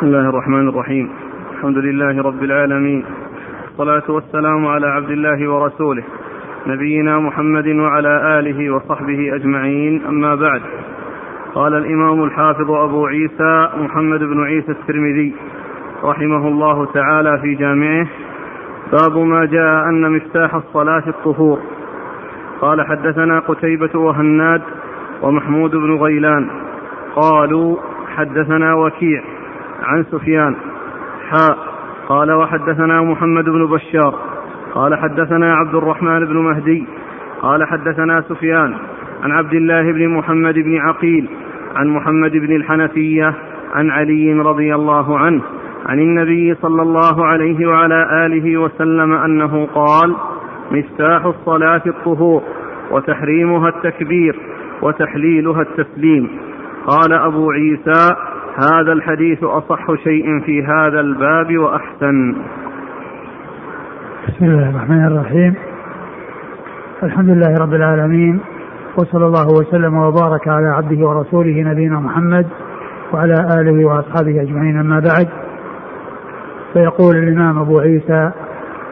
بسم الله الرحمن الرحيم الحمد لله رب العالمين والصلاة والسلام على عبد الله ورسوله نبينا محمد وعلى آله وصحبه أجمعين أما بعد قال الإمام الحافظ أبو عيسى محمد بن عيسى الترمذي رحمه الله تعالى في جامعه باب ما جاء أن مفتاح الصلاة الطهور قال حدثنا قتيبة وهناد ومحمود بن غيلان قالوا حدثنا وكيع عن سفيان حاء قال وحدثنا محمد بن بشار قال حدثنا عبد الرحمن بن مهدي قال حدثنا سفيان عن عبد الله بن محمد بن عقيل عن محمد بن الحنفية عن علي رضي الله عنه عن النبي صلى الله عليه وعلى آله وسلم أنه قال مفتاح الصلاة الطهور وتحريمها التكبير وتحليلها التسليم. قال أبو عيسى هذا الحديث أصح شيء في هذا الباب وأحسن. بسم الله الرحمن الرحيم. الحمد لله رب العالمين وصلى الله وسلم وبارك على عبده ورسوله نبينا محمد وعلى آله وأصحابه أجمعين. أما بعد فيقول الإمام أبو عيسى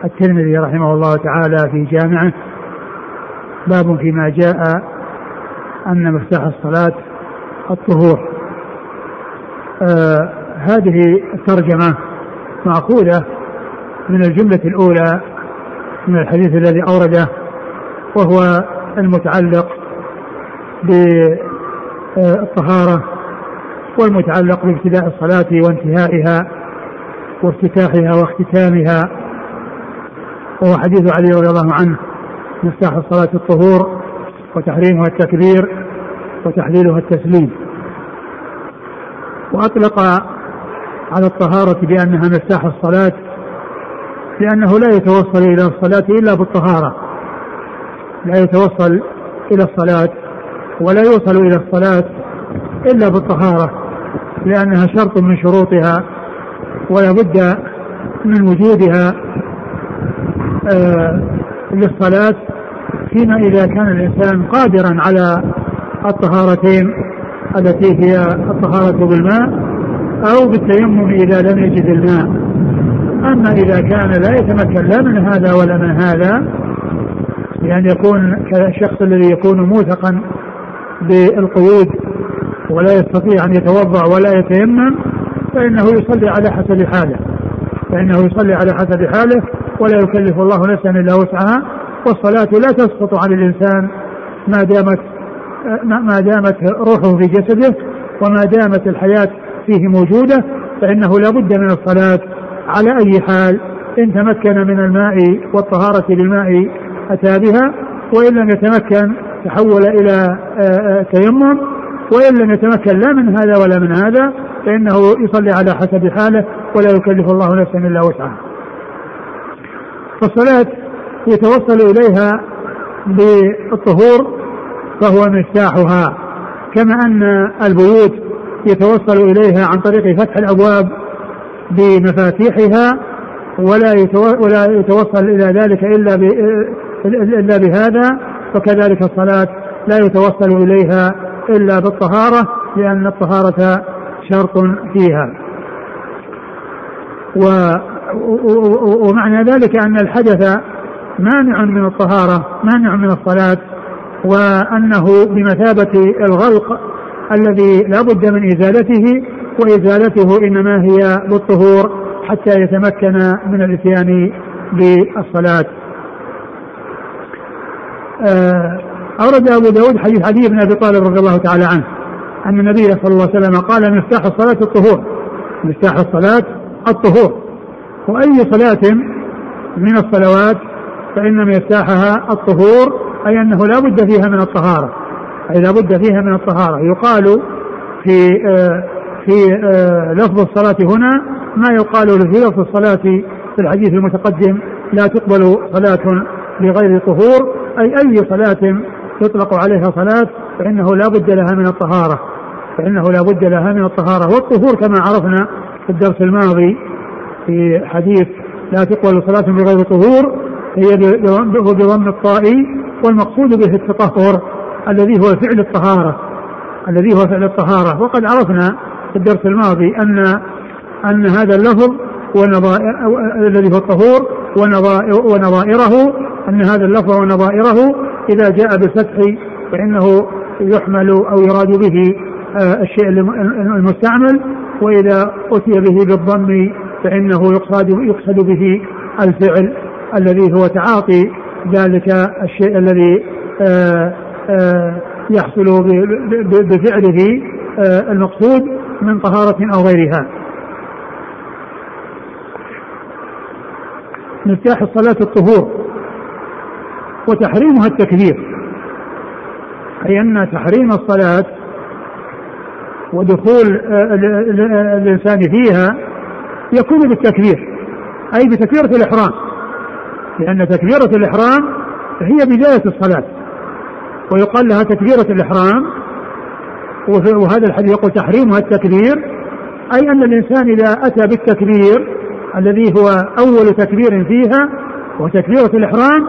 الترمذي رحمه الله تعالى في جامعه باب فيما جاء أن مفتاح الصلاة الطهور. آه هذه الترجمة مأخوذة من الجملة الأولى من الحديث الذي أورده وهو المتعلق بالطهارة والمتعلق بابتداء الصلاة وانتهائها وافتتاحها واختتامها. وهو حديث علي رضي الله عنه مفتاح الصلاة الطهور وتحريمها التكبير وتحليلها التسليم. وأطلق على الطهارة بأنها مفتاح الصلاة لأنه لا يتوصل إلى الصلاة إلا بالطهارة. لا يتوصل إلى الصلاة ولا يوصل إلى الصلاة إلا بالطهارة لأنها شرط من شروطها ولا بد من وجودها آه للصلاة فيما إذا كان الإنسان قادرا على الطهارتين التي هي الطهارة بالماء أو بالتيمم إذا لم يجد الماء. أما إذا كان لا يتمكن لا من هذا ولا من هذا بأن يكون كالشخص الذي يكون موثقا بالقيود ولا يستطيع أن يتوضأ ولا يتيمم فإنه يصلي على حسب حاله. فإنه يصلي على حسب حاله ولا يكلف الله نفسا إلا وسعها والصلاة لا تسقط عن الإنسان ما دامت ما دامت روحه في جسده وما دامت الحياة فيه موجودة فإنه لا بد من الصلاة على أي حال إن تمكن من الماء والطهارة بالماء أتى بها وإن لم يتمكن تحول إلى تيمم وإن لم يتمكن لا من هذا ولا من هذا فإنه يصلي على حسب حاله ولا يكلف الله نفسا إلا وسعها. فالصلاة يتوصل إليها بالطهور فهو مفتاحها كما أن البيوت يتوصل إليها عن طريق فتح الأبواب بمفاتيحها ولا ولا يتوصل إلى ذلك إلا إلا بهذا وكذلك الصلاة لا يتوصل إليها إلا بالطهارة لأن الطهارة شرط فيها. و ومعنى ذلك أن الحدث مانع من الطهارة مانع من الصلاة. وأنه بمثابة الغلق الذي لا بد من إزالته وإزالته إنما هي بالطهور حتى يتمكن من الإتيان بالصلاة. أورد أبو داود حديث علي بن أبي طالب رضي الله تعالى عنه أن النبي صلى الله عليه وسلم قال مفتاح الصلاة الطهور. مفتاح الصلاة الطهور. وأي صلاة من الصلوات فإن مفتاحها الطهور أي أنه لا بد فيها من الطهارة. أي لا بد فيها من الطهارة. يقال في آه في آه لفظ الصلاة هنا ما يقال في لفظ الصلاة في الحديث المتقدم لا تقبل صلاة بغير طهور. أي أي صلاة يطلق عليها صلاة فإنه لا بد لها من الطهارة. فإنه لا بد لها من الطهارة. والطهور كما عرفنا في الدرس الماضي في حديث لا تقبل صلاة بغير طهور هي بضم الطاء والمقصود به التطهر الذي هو فعل الطهارة الذي هو فعل الطهارة. وقد عرفنا في الدرس الماضي أن أن هذا اللفظ ونظائر الذي هو الطهور ونظائره أن هذا اللفظ ونظائره إذا جاء بالفتح فإنه يحمل أو يراد به آه، الشيء المستعمل. وإذا أتي به بالضم فإنه يقصد يقصد به الفعل الذي هو تعاطي ذلك الشيء الذي آه، آه، يحصل بفعله المقصود من طهارة أو غيرها. مفتاح الصلاة الطهور وتحريمها التكبير أي أن تحريم الصلاة ودخول الإنسان فيها يكون بالتكبير أي بتكبيرة الإحرام. لأن تكبيرة الإحرام هي بداية الصلاة. ويقال لها تكبيرة الإحرام وهذا الحديث يقول تحريمها التكبير أي أن الإنسان إذا أتى بالتكبير الذي هو أول تكبير فيها وتكبيرة الإحرام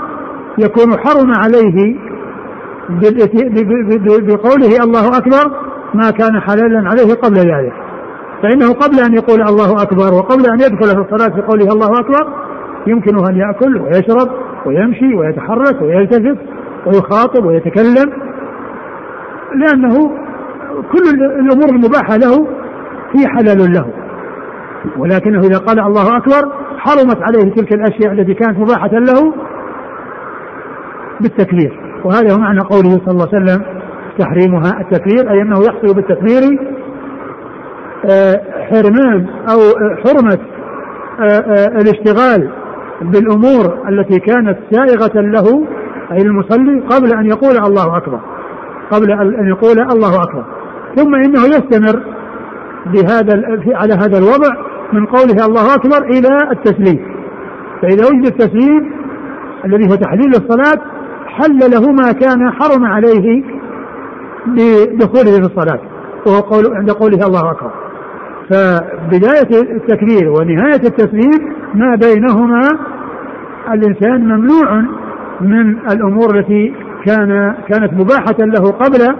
يكون حرم عليه بقوله الله أكبر ما كان حلالا عليه قبل ذلك. فإنه قبل أن يقول الله أكبر وقبل أن يدخل في الصلاة بقوله الله أكبر يمكنه أن يأكل ويشرب ويمشي ويتحرك ويلتفت ويخاطب ويتكلم لأنه كل الأمور المباحة له هي حلال له. ولكنه إذا قال الله أكبر حرمت عليه تلك الأشياء التي كانت مباحة له بالتكبير. وهذا هو معنى قوله صلى الله عليه وسلم تحريمها التكبير أي أنه يحصل بالتكبير آه، حرمان أو حرمة آه، آه، الاشتغال بالأمور التي كانت سائغة له أي المصلي قبل أن يقول الله أكبر. قبل أن يقول الله أكبر. ثم إنه يستمر بهذا على هذا الوضع من قوله الله أكبر إلى التسليم. فإذا وجد التسليم الذي هو تحليل الصلاة حل له ما كان حرم عليه بدخوله في الصلاة. وهو قول عند قوله الله أكبر. فبداية التكبير ونهاية التسليم ما بينهما الإنسان ممنوع من الأمور التي كان كانت مباحة له قبل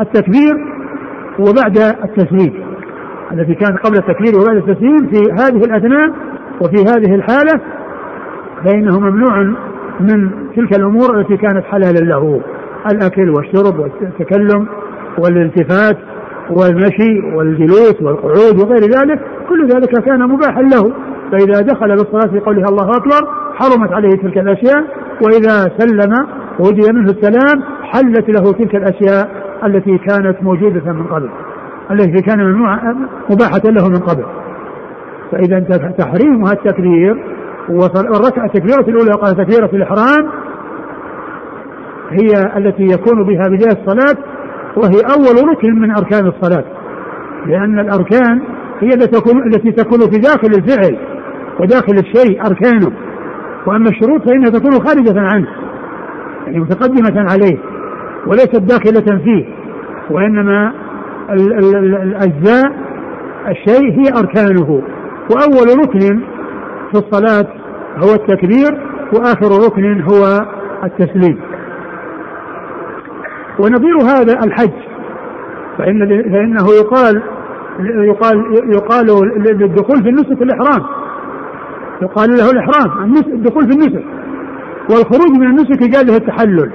التكبير وبعد التسليم التي كانت قبل التكبير وبعد التسليم في هذه الأثناء وفي هذه الحالة فإنه ممنوع من تلك الأمور التي كانت حلالا له الأكل والشرب والتكلم والالتفات والمشي والجلوس والقعود وغير ذلك كل ذلك كان مباحا له. فإذا دخل بالصلاة في قولها الله أكبر حرمت عليه تلك الأشياء وإذا سلم وجد منه السلام حلت له تلك الأشياء التي كانت موجودة من قبل التي كان ممنوعه مباحة له من قبل. فإذا تحريمها التكبير والركعة التكبيرة الأولى قال تكبيرة الإحرام هي التي يكون بها بداية الصلاة وهي أول ركن من أركان الصلاة لأن الأركان هي التي تكون التي تكون في داخل الفعل وداخل الشيء أركانه. وأما الشروط فإنها تكون خارجة عنه يعني متقدمة عليه وليست داخلة فيه وإنما الأجزاء الشيء هي أركانه. وأول ركن في الصلاة هو التكبير وآخر ركن هو التسليم. ونظير هذا الحج. فإن فإنه يقال يقال يقال للدخول في النسك الإحرام. يقال له الإحرام الدخول في النسك. والخروج من النسك قال له التحلل.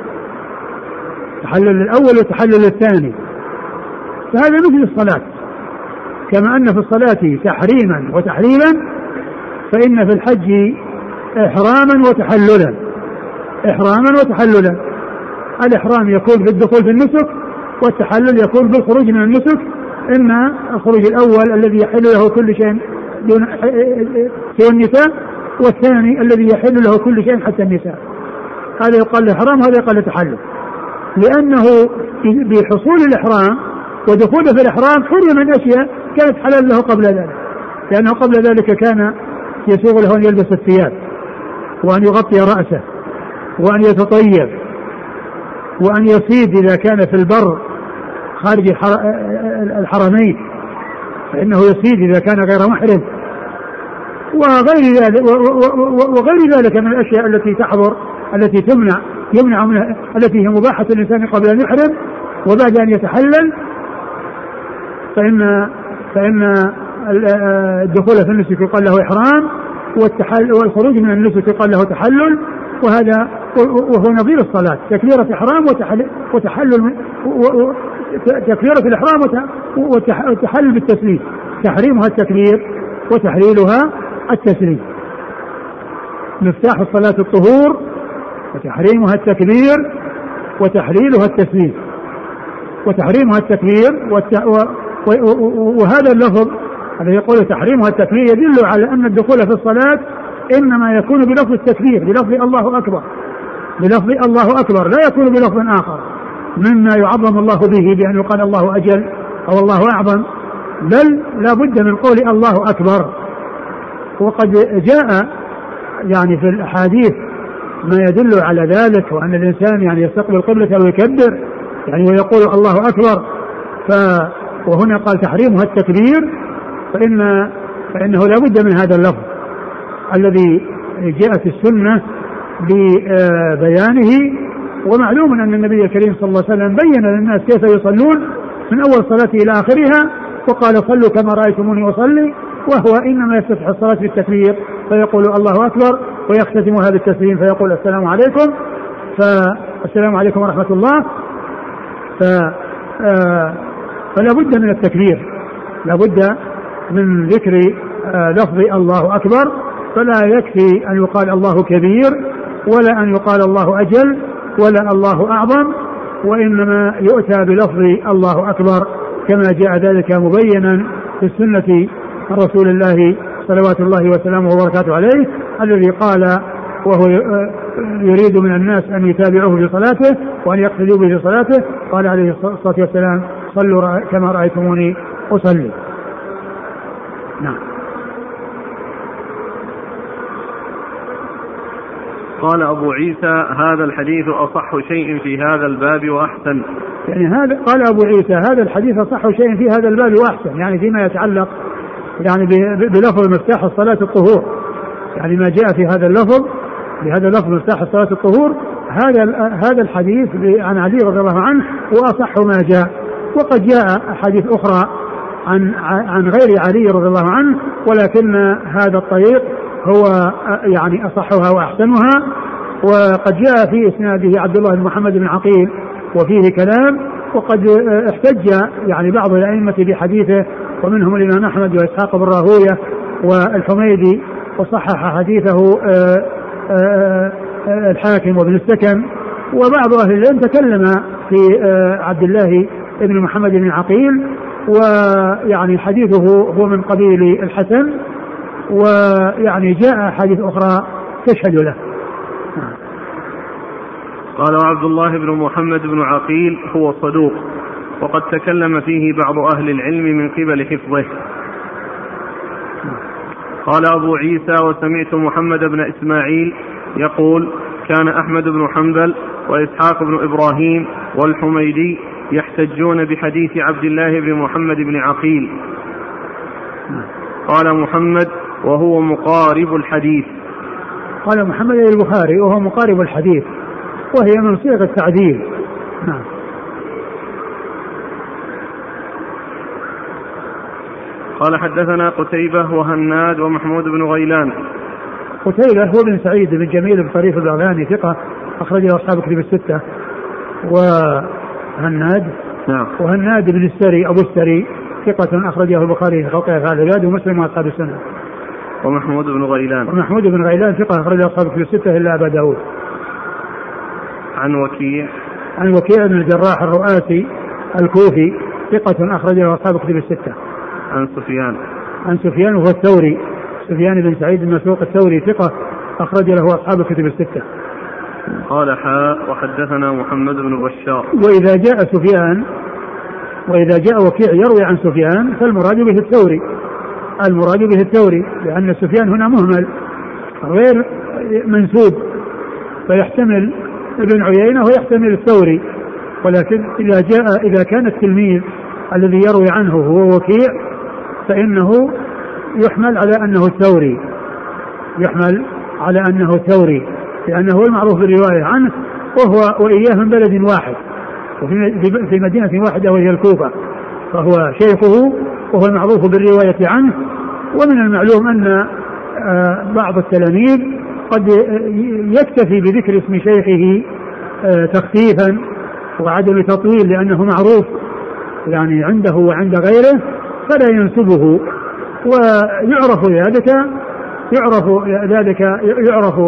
التحلل الأول والتحلل الثاني. فهذا مثل الصلاة. كما أن في الصلاة تحريما وتحليلا فإن في الحج إحراما وتحللا. إحراما وتحللا. الإحرام يكون في الدخول في النسك والتحلل يكون في الخروج من النسك إما الخروج الأول الذي يحل له كل شيء دون سوى النساء والثاني الذي يحل له كل شيء حتى النساء. هذا يقال الإحرام هذا يقال التحلل. لأنه بحصول الإحرام ودخوله في الإحرام حرم من أشياء كانت حلال له قبل ذلك. لأنه قبل ذلك كان يسوغ له أن يلبس الثياب وأن يغطي رأسه وأن يتطيب وأن يصيد إذا كان في البر خارج الحرمين فإنه يصيد إذا كان غير محرم. وغير ذلك وغير ذلك من الأشياء التي تحضر التي تمنع يمنع منها التي هي مباحة الإنسان قبل أن يحرم وبعد أن يتحلل فإن فإن الدخول في النسك يقال له إحرام والتحل والخروج من النسك يقال له تحلل وهذا وهو نظير الصلاة تكبيرة إحرام وتحلل وتحلل تكبيرة الإحرام وتحلل بالتسليم. تحريمها التكبير وتحليلها التسليم. مفتاح الصلاة الطهور وتحريمها التكبير وتحليلها التسليم. وتحريمها التكبير وهذا اللفظ الذي يقول تحريمها التكبير يدل على أن الدخول في الصلاة إنما يكون بلفظ التكبير بلفظ الله أكبر بلفظ الله أكبر لا يكون بلفظ آخر. مما يعظم الله به بأن يقال الله أجل أو الله أعظم بل لا بد من قول الله أكبر. وقد جاء يعني في الأحاديث ما يدل على ذلك وأن الإنسان يعني يستقبل القبلة ويكبر يعني ويقول الله أكبر ف وهنا قال تحريمها التكبير فان فإنه لا بد من هذا اللفظ. الذي جاءت السنة ببيانه ومعلوم أن النبي الكريم صلى الله عليه وسلم بين للناس كيف يصلون من أول صلاته إلى آخرها وقال صلوا كما رأيتموني أصلي وهو إنما يفتتح الصلاة بالتكبير فيقول الله أكبر ويختتمها بالتسليم فيقول السلام عليكم. فالسلام عليكم ورحمة الله. ف آه، فلا بد من التكبير لا بد من ذكر آه، لفظ الله أكبر فلا يكفي أن يقال الله كبير ولا أن يقال الله أجل ولا الله أعظم وإنما يؤتى بلفظ الله أكبر كما جاء ذلك مبينا في السنة عن رسول الله صلوات الله وسلامه وبركاته عليه الذي قال وهو يريد من الناس أن يتابعوه في صلاته وأن يقتدوا به في صلاته قال عليه الصلاة والسلام صلوا كما رأيتموني أصلي. نعم. قال أبو عيسى هذا الحديث أصح شيء في هذا الباب وأحسن. يعني هذا قال أبو عيسى هذا الحديث أصح شيء في هذا الباب وأحسن يعني فيما يتعلق يعني بلفظ مفتاح الصلاة الطهور. يعني ما جاء في هذا اللفظ بهذا اللفظ مفتاح الصلاة الطهور هذا هذا الحديث عن علي رضي الله عنه وأصح ما جاء. وقد جاء أحاديث أخرى عن عن غير علي رضي الله عنه ولكن هذا الطريق هو يعني أصحها وأحسنها وقد جاء في إسناده عبد الله بن محمد بن عقيل وفيه كلام وقد احتج يعني بعض الأئمة بحديثه ومنهم الإمام أحمد وإسحاق بن راهوية والحميدي وصحح حديثه آه، آه، آه، الحاكم وابن السكن وبعض أهل العلم تكلم في عبد الله بن محمد بن عقيل ويعني حديثه هو من قبيل الحسن ويعني جاء حديث أخرى تشهد له. قال عبد الله بن محمد بن عقيل هو صدوق وقد تكلم فيه بعض أهل العلم من قبل حفظه. قال أبو عيسى وسمعت محمد بن إسماعيل يقول كان أحمد بن حنبل وإسحاق بن إبراهيم والحميدي يحتجون بحديث عبد الله بن محمد بن عقيل. قال محمد وهو مقارب الحديث. قال محمد البخاري وهو مقارب الحديث وهي من صيغ التعديل. نعم. قال حدثنا قتيبة وهناد ومحمود بن غيلان. قتيبة هو بن سعيد بن جميل بن طريف البغلاني ثقة أخرجه أصحاب كتب الستة. وهناد؟ نعم. وهناد بن السري أبو السري ثقة أخرجه البخاري في خلق أفعال العباد ومسلم وأصحاب السنة. ومحمود بن غيلان ومحمود بن غيلان ثقة أخرجه أصحاب كتب الستة إلا أبا داود عن وكيع عن وكيع بن الجراح الرؤاسي الكوفي ثقة أخرجه أصحاب كتب الستة عن سفيان عن سفيان وهو الثوري سفيان بن سعيد بن مسروق الثوري ثقة أخرج له أصحاب الكتب الستة. قال حاء وحدثنا محمد بن بشار. وإذا جاء سفيان وإذا جاء وكيع يروي عن سفيان فالمراد به الثوري. المراد به الثوري لأن سفيان هنا مهمل غير منسوب فيحتمل ابن عيينة ويحتمل الثوري. ولكن إذا جاء إذا كان التلميذ الذي يروي عنه هو وكيع فإنه يحمل على أنه الثوري. يحمل على أنه الثوري لأنه هو المعروف بالرواية عنه وهو وإياه من بلد واحد وفي في مدينة واحدة وهي الكوفة فهو شيخه وهو المعروف بالرواية عنه ومن المعلوم أن آه، بعض التلاميذ قد يكتفي بذكر اسم شيخه آه، تخفيفا وعدم تطويل لأنه معروف يعني عنده وعند غيره فلا ينسبه. ويعرف ذلك يعرف ذلك يعرف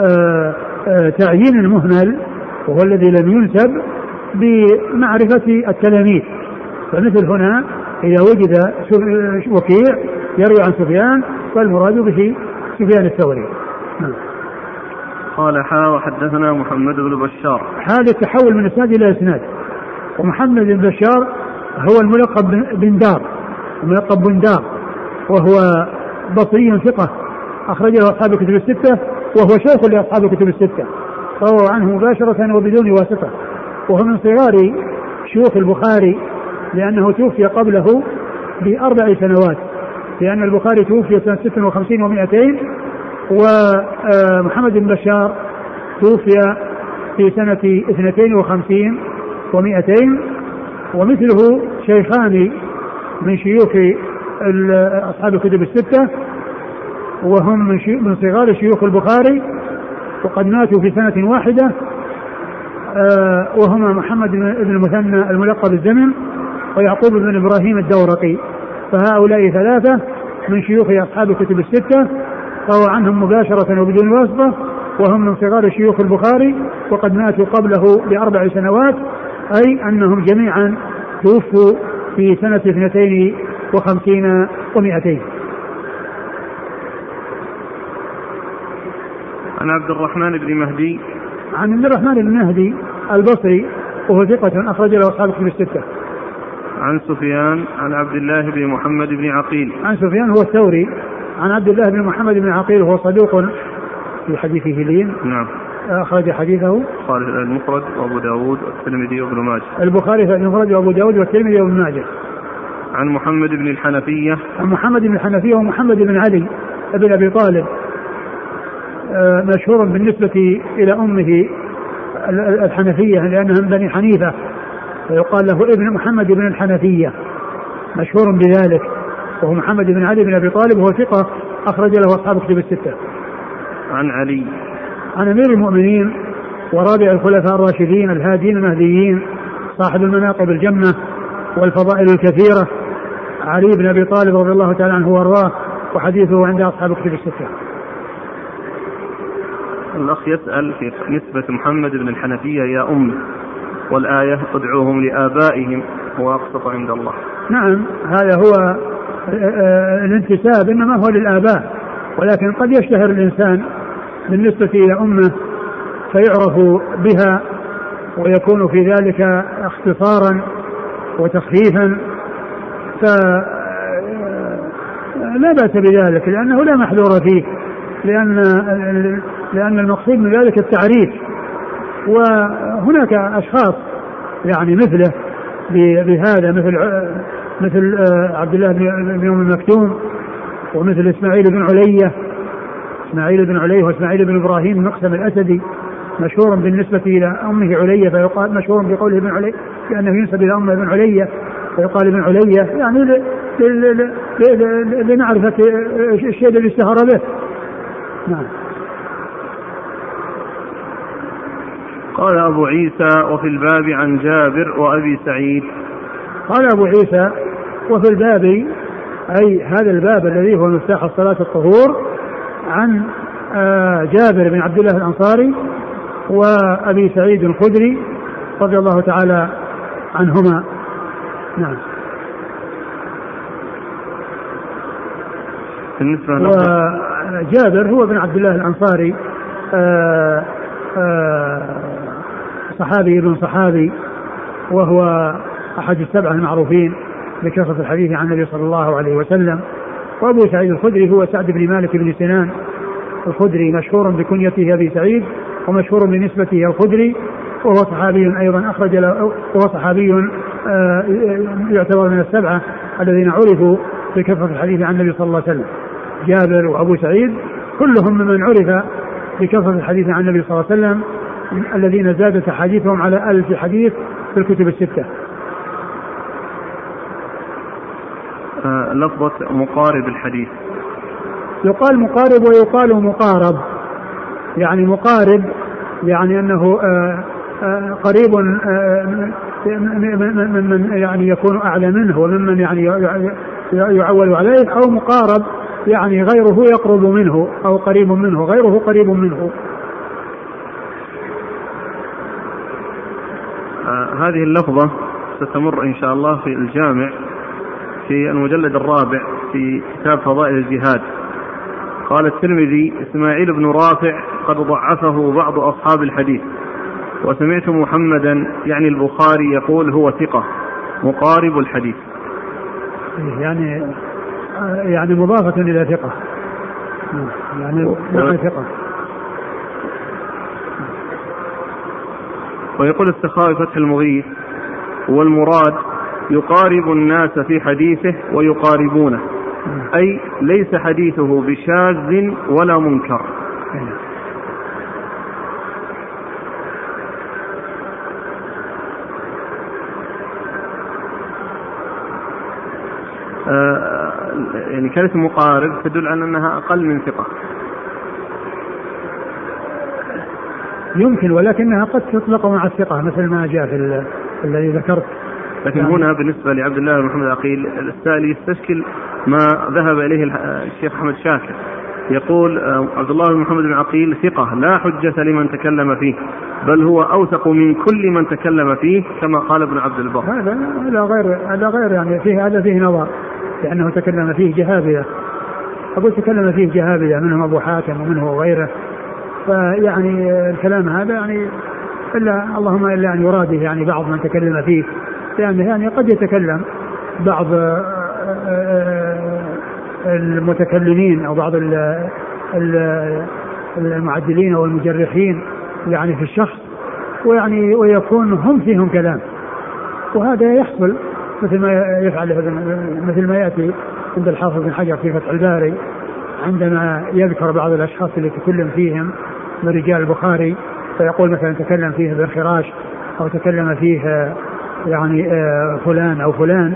آه، تعيين المهمل وهو الذي لم ينسب بمعرفة التلاميذ. فمثل هنا إذا وجد وكيع يروي عن سفيان فالمراد به سفيان الثوري. نعم. قال حا وحدثنا محمد بن بشار. هذا التحول من إسناد إلى إسناد. ومحمد بن بشار هو الملقب بن دار. الملقب بن دار. وهو بصري ثقة. أخرج له أصحاب الكتب الستة وهو شيخ لأصحاب الكتب الستة. روى عنه مباشرة وبدون واسطة. وهو من صغار شيوخ البخاري لأنه توفي قبله بأربع سنوات. لأن البخاري توفي سنة 56 و200 ومحمد بن بشار توفي في سنة 52 و200 ومثله شيخان من شيوخ أصحاب الكتب الستة وهم من, من صغار شيوخ البخاري وقد ماتوا في سنة واحدة آه، وهما محمد بن المثنى الملقب الزمن ويعقوب بن إبراهيم الدورقي. فهؤلاء ثلاثة من شيوخ أصحاب الكتب الستة روى عنهم مباشرة وبدون واسطة وهم من صغار شيوخ البخاري وقد ماتوا قبله بأربع سنوات أي أنهم جميعا توفوا في سنة اثنتين وخمسين ومائتين عن عبد الرحمن بن مهدي. عن عبد الرحمن بن مهدي البصري وهو ثقة أخرج له أصحاب الكتب الستة. عن سفيان عن عبد الله بن محمد بن عقيل. عن سفيان هو الثوري عن عبد الله بن محمد بن عقيل وهو صدوق في حديثه لين. نعم. أخرج حديثه البخاري المفرد وأبو داود والترمذي وابن ماجه. البخاري في المفرد وأبو داود والترمذي وابن ماجه. عن محمد بن الحنفية. عن محمد بن الحنفية ومحمد بن علي بن أبي طالب آه، مشهور بالنسبة إلى أمه الحنفية لأنها من بني حنيفة. ويقال له ابن محمد بن الحنفية مشهور بذلك وهو محمد بن علي بن أبي طالب وهو ثقة أخرج له أصحاب كتب الستة. عن علي عن أمير المؤمنين ورابع الخلفاء الراشدين الهادين المهديين صاحب المناقب الجمة والفضائل الكثيرة علي بن أبي طالب رضي الله تعالى عنه وأرضاه وحديثه عند أصحاب كتب الستة. الأخ يسأل في نسبة محمد بن الحنفية يا أمي والآية ادعوهم لآبائهم هو أقسط عند الله. نعم هذا هو آه، آه، الانتساب إنما هو للآباء. ولكن قد يشتهر الإنسان بالنسبة إلى أمه فيعرف بها ويكون في ذلك اختصارا وتخفيفا. ف آه، لا بأس بذلك لأنه لا محذور فيه لأن لأن المقصود من ذلك التعريف. وهناك أشخاص يعني مثله بهذا مثل مثل آه، عبد الله بن أم مكتوم ومثل إسماعيل بن علية. إسماعيل بن علية وإسماعيل بن إبراهيم المقسم الأسدي مشهور بالنسبة إلى أمه علية فيقال مشهور بقوله ابن علية لأنه ينسب إلى أمه ابن علية فيقال ابن علية يعني لمعرفة الشيء الذي اشتهر به. نعم. قال أبو عيسى وفي الباب عن جابر وأبي سعيد. قال أبو عيسى وفي الباب أي هذا الباب الذي هو مفتاح الصلاة الطهور عن آه، جابر بن عبد الله الأنصاري وأبي سعيد الخدري رضي الله تعالى عنهما. نعم. بالنسبة وجابر هو ابن عبد الله الأنصاري آآ آه، آآ آه، صحابي ابن صحابي وهو أحد السبعة المعروفين بكثرة الحديث عن النبي صلى الله عليه وسلم. وأبو سعيد الخدري هو سعد بن مالك بن سنان. الخدري مشهور بكنيته أبي سعيد ومشهور بنسبته الخدري. وهو صحابي أيضا أخرج له وهو صحابي آه، يعتبر من السبعة الذين عرفوا بكثرة الحديث عن النبي صلى الله عليه وسلم. جابر وأبو سعيد كلهم ممن عرف بكثرة الحديث عن النبي صلى الله عليه وسلم. الذين زادت أحاديثهم على ألف حديث في الكتب الستة. لفظة مقارب الحديث. يقال مقارب ويقال مقارب. يعني مقارب يعني أنه آه، آه، قريب ممن يعني يكون أعلى منه وممن يعني يعول عليه أو مقارب يعني غيره يقرب منه أو قريب منه غيره قريب منه آه هذه اللفظة ستمر إن شاء الله في الجامع في المجلد الرابع في كتاب فضائل الجهاد. قال الترمذي إسماعيل بن رافع قد ضعفه بعض أصحاب الحديث وسمعت محمدا يعني البخاري يقول هو ثقة مقارب الحديث. يعني يعني مضافة إلى ثقة. يعني ثقة. ويقول السخاوي فتح المغيث والمراد يقارب الناس في حديثه ويقاربونه. أي ليس حديثه بشاذ ولا منكر. يعني كلمة مقارب تدل على أنها أقل من ثقة. يمكن ولكنها قد تطلق مع الثقة مثل ما جاء في الذي ذكرت. لكن يعني هنا بالنسبة لعبد الله بن محمد العقيل السائل يستشكل ما ذهب إليه الشيخ أحمد شاكر. يقول آه، عبد الله بن محمد بن عقيل ثقة لا حجة لمن تكلم فيه بل هو أوثق من كل من تكلم فيه كما قال ابن عبد البر. هذا هذا غير هذا غير يعني فيه هذا فيه نظر لأنه تكلم فيه جهابذة أقول تكلم فيه جهابذة منهم أبو حاتم ومنه غيره. فيعني الكلام هذا يعني إلا اللهم إلا أن يراده يعني بعض من تكلم فيه لأنه يعني قد يتكلم بعض المتكلمين أو بعض المعدلين أو المجرحين يعني في الشخص ويعني ويكون هم فيهم كلام. وهذا يحصل مثل ما يفعل مثل ما يأتي عند الحافظ بن حجر في فتح الباري عندما يذكر بعض الأشخاص اللي تكلم فيهم من رجال البخاري فيقول مثلا تكلم فيه ابن خراش أو تكلم فيه يعني آه، فلان أو فلان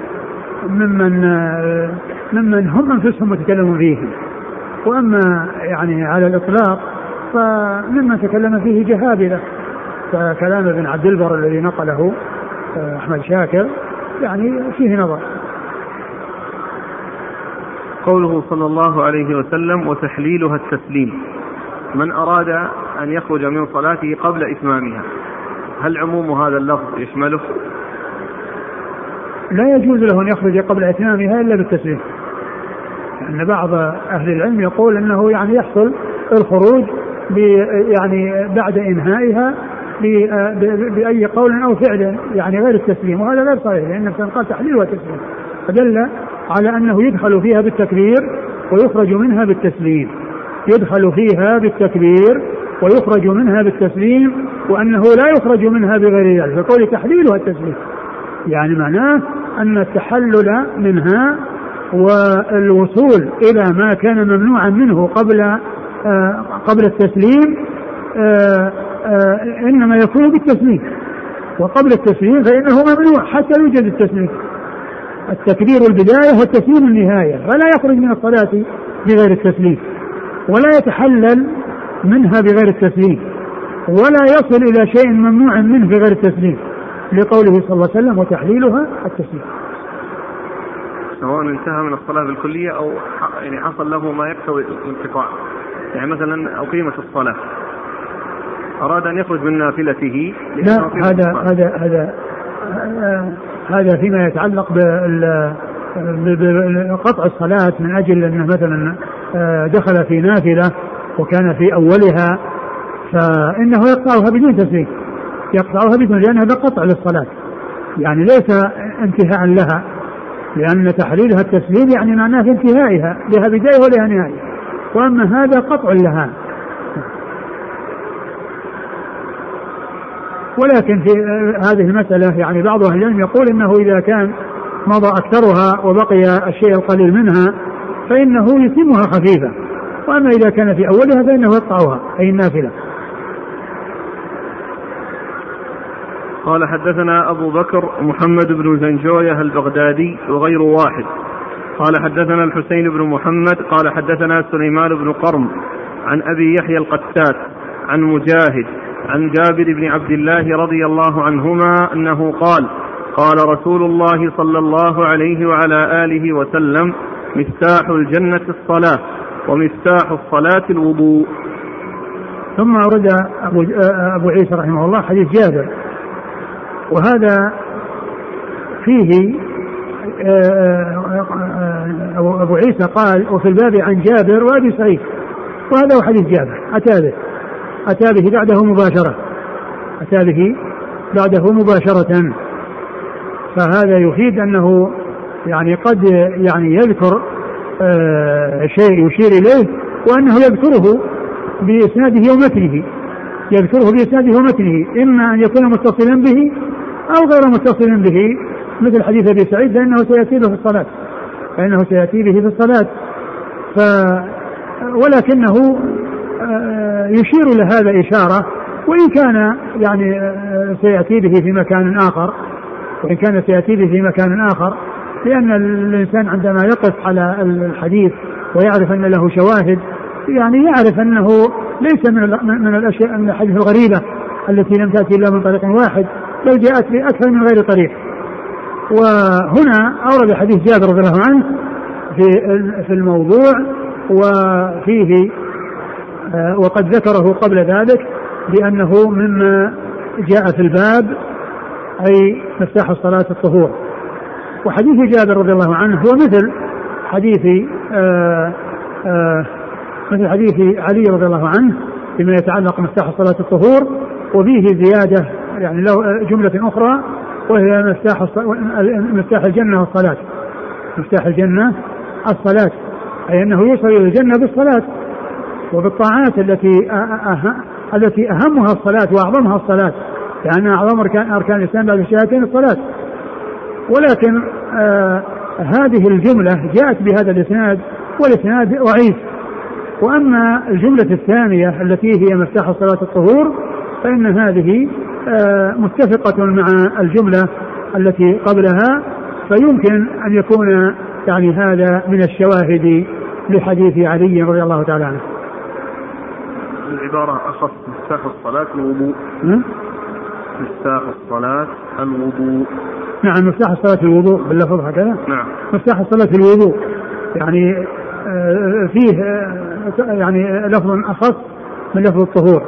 ممن آه، ممن هم أنفسهم متكلمون فيهم وأما يعني على الإطلاق فممن تكلم فيه جهابذه فكلام ابن عبد البر الذي نقله آه، أحمد شاكر يعني فيه نظر. قوله صلى الله عليه وسلم وتحليلها التسليم. من أراد أن يخرج من صلاته قبل إتمامها. هل عموم هذا اللفظ يشمله؟ لا يجوز له أن يخرج قبل إتمامها إلا بالتسليم. لأن بعض أهل العلم يقول أنه يعني يحصل الخروج يعني بعد إنهائها بأي قول أو فعل يعني غير التسليم. وهذا غير صحيح لأن قال تحليل وتسليم. فدل على أنه يدخل فيها بالتكبير ويخرج منها بالتسليم. يدخل فيها بالتكبير ويخرج منها بالتسليم وأنه لا يخرج منها بغير ذلك فقول تحليلها التسليم. يعني معناه أن التحلل منها والوصول إلى ما كان ممنوعا منه قبل آه قبل التسليم آه آه إنما يكون بالتسليم. وقبل التسليم فإنه ممنوع حتى يوجد التسليم. التكبير البدايه والتسليم النهاية. فلا يخرج من الصلاة بغير التسليم. ولا يتحلل منها بغير التسليم ولا يصل إلى شيء ممنوع منه بغير التسليم لقوله صلى الله عليه وسلم وتحليلها التسليم. سواء انتهى من الصلاة بالكلية أو يعني حصل له ما يقتضي الانقطاع يعني مثلا أقيمت الصلاة. أراد أن يخرج من نافلته لا هذا هذا هذا هذا فيما يتعلق بقطع الصلاة من أجل أنه مثلا آه، دخل في نافلة وكان في أولها فإنه يقطعها بدون تسليم يقطعها بدون لأن هذا قطع للصلاة. يعني ليس انتهاء لها لأن تحليلها التسليم يعني معناه في انتهائها لها بداية ولها نهاية. وأما هذا قطع لها. ولكن في هذه المسألة يعني بعض أهل العلم يقول إنه إذا كان مضى أكثرها وبقي الشيء القليل منها فإنه يتمها خفيفة. وأما إذا كان في أولها فإنه يقطعها أي النافلة. قال حدثنا أبو بكر محمد بن زنجوية البغدادي وغير واحد. قال حدثنا الحسين بن محمد قال حدثنا سليمان بن قرم عن أبي يحيى القتات عن مجاهد عن جابر بن عبد الله رضي الله عنهما أنه قال قال رسول الله صلى الله عليه وعلى آله وسلم مفتاح الجنة الصلاة ومفتاح الصلاة الوضوء. ثم أورد أبو, أبو عيسى رحمه الله حديث جابر. وهذا فيه أبو عيسى قال وفي الباب عن جابر وأبي سعيد. وهذا هو حديث جابر. أتى به. أتى به بعده مباشرة. أتى به بعده مباشرة. فهذا يفيد أنه يعني قد يعني يذكر آه شيء يشير إليه وأنه يذكره بإسناده ومتنه يذكره بإسناده ومتنه إما أن يكون متصلا به أو غير متصل به مثل حديث أبي سعيد فإنه سيأتي به في الصلاة فإنه سيأتي به في الصلاة. ف ولكنه آه، يشير لهذا إشارة وإن كان يعني آه، سيأتي به في مكان آخر وإن كان سيأتي به في مكان آخر لأن الإنسان عندما يقف على الحديث ويعرف أن له شواهد يعني يعرف أنه ليس من من الأشياء من الحديث الغريبة التي لم تأتي إلا من طريق واحد بل جاءت بأكثر من غير طريق. وهنا أورد حديث جابر رضي الله عنه في في الموضوع وفيه آه، وقد ذكره قبل ذلك بأنه مما جاء في الباب أي مفتاح الصلاة الطهور. وحديث جابر رضي الله عنه هو مثل حديث آه، آه، مثل حديث علي رضي الله عنه فيما يتعلق مفتاح الصلاة الطهور وفيه زيادة يعني له جملة أخرى وهي مفتاح مفتاح الجنة والصلاة. مفتاح الجنة الصلاة أي أنه يوصل إلى الجنة بالصلاة وبالطاعات التي التي أهمها الصلاة وأعظمها الصلاة. لأن أعظم أركان, أركان الإسلام بعد الشهادتين الصلاة. ولكن آه هذه الجملة جاءت بهذا الإسناد والإسناد ضعيف وأما الجملة الثانية التي هي مفتاح الصلاة الطهور فإن هذه آه متفقة مع الجملة التي قبلها فيمكن أن يكون يعني هذا من الشواهد لحديث علي رضي الله تعالى عنه. العبارة أخص مفتاح الصلاة الوضوء. مفتاح الصلاة الوضوء. نعم مفتاح الصلاة الوضوء باللفظ هكذا؟ نعم. مفتاح الصلاة الوضوء يعني آه، فيه آه، يعني لفظ أخص من لفظ الطهور.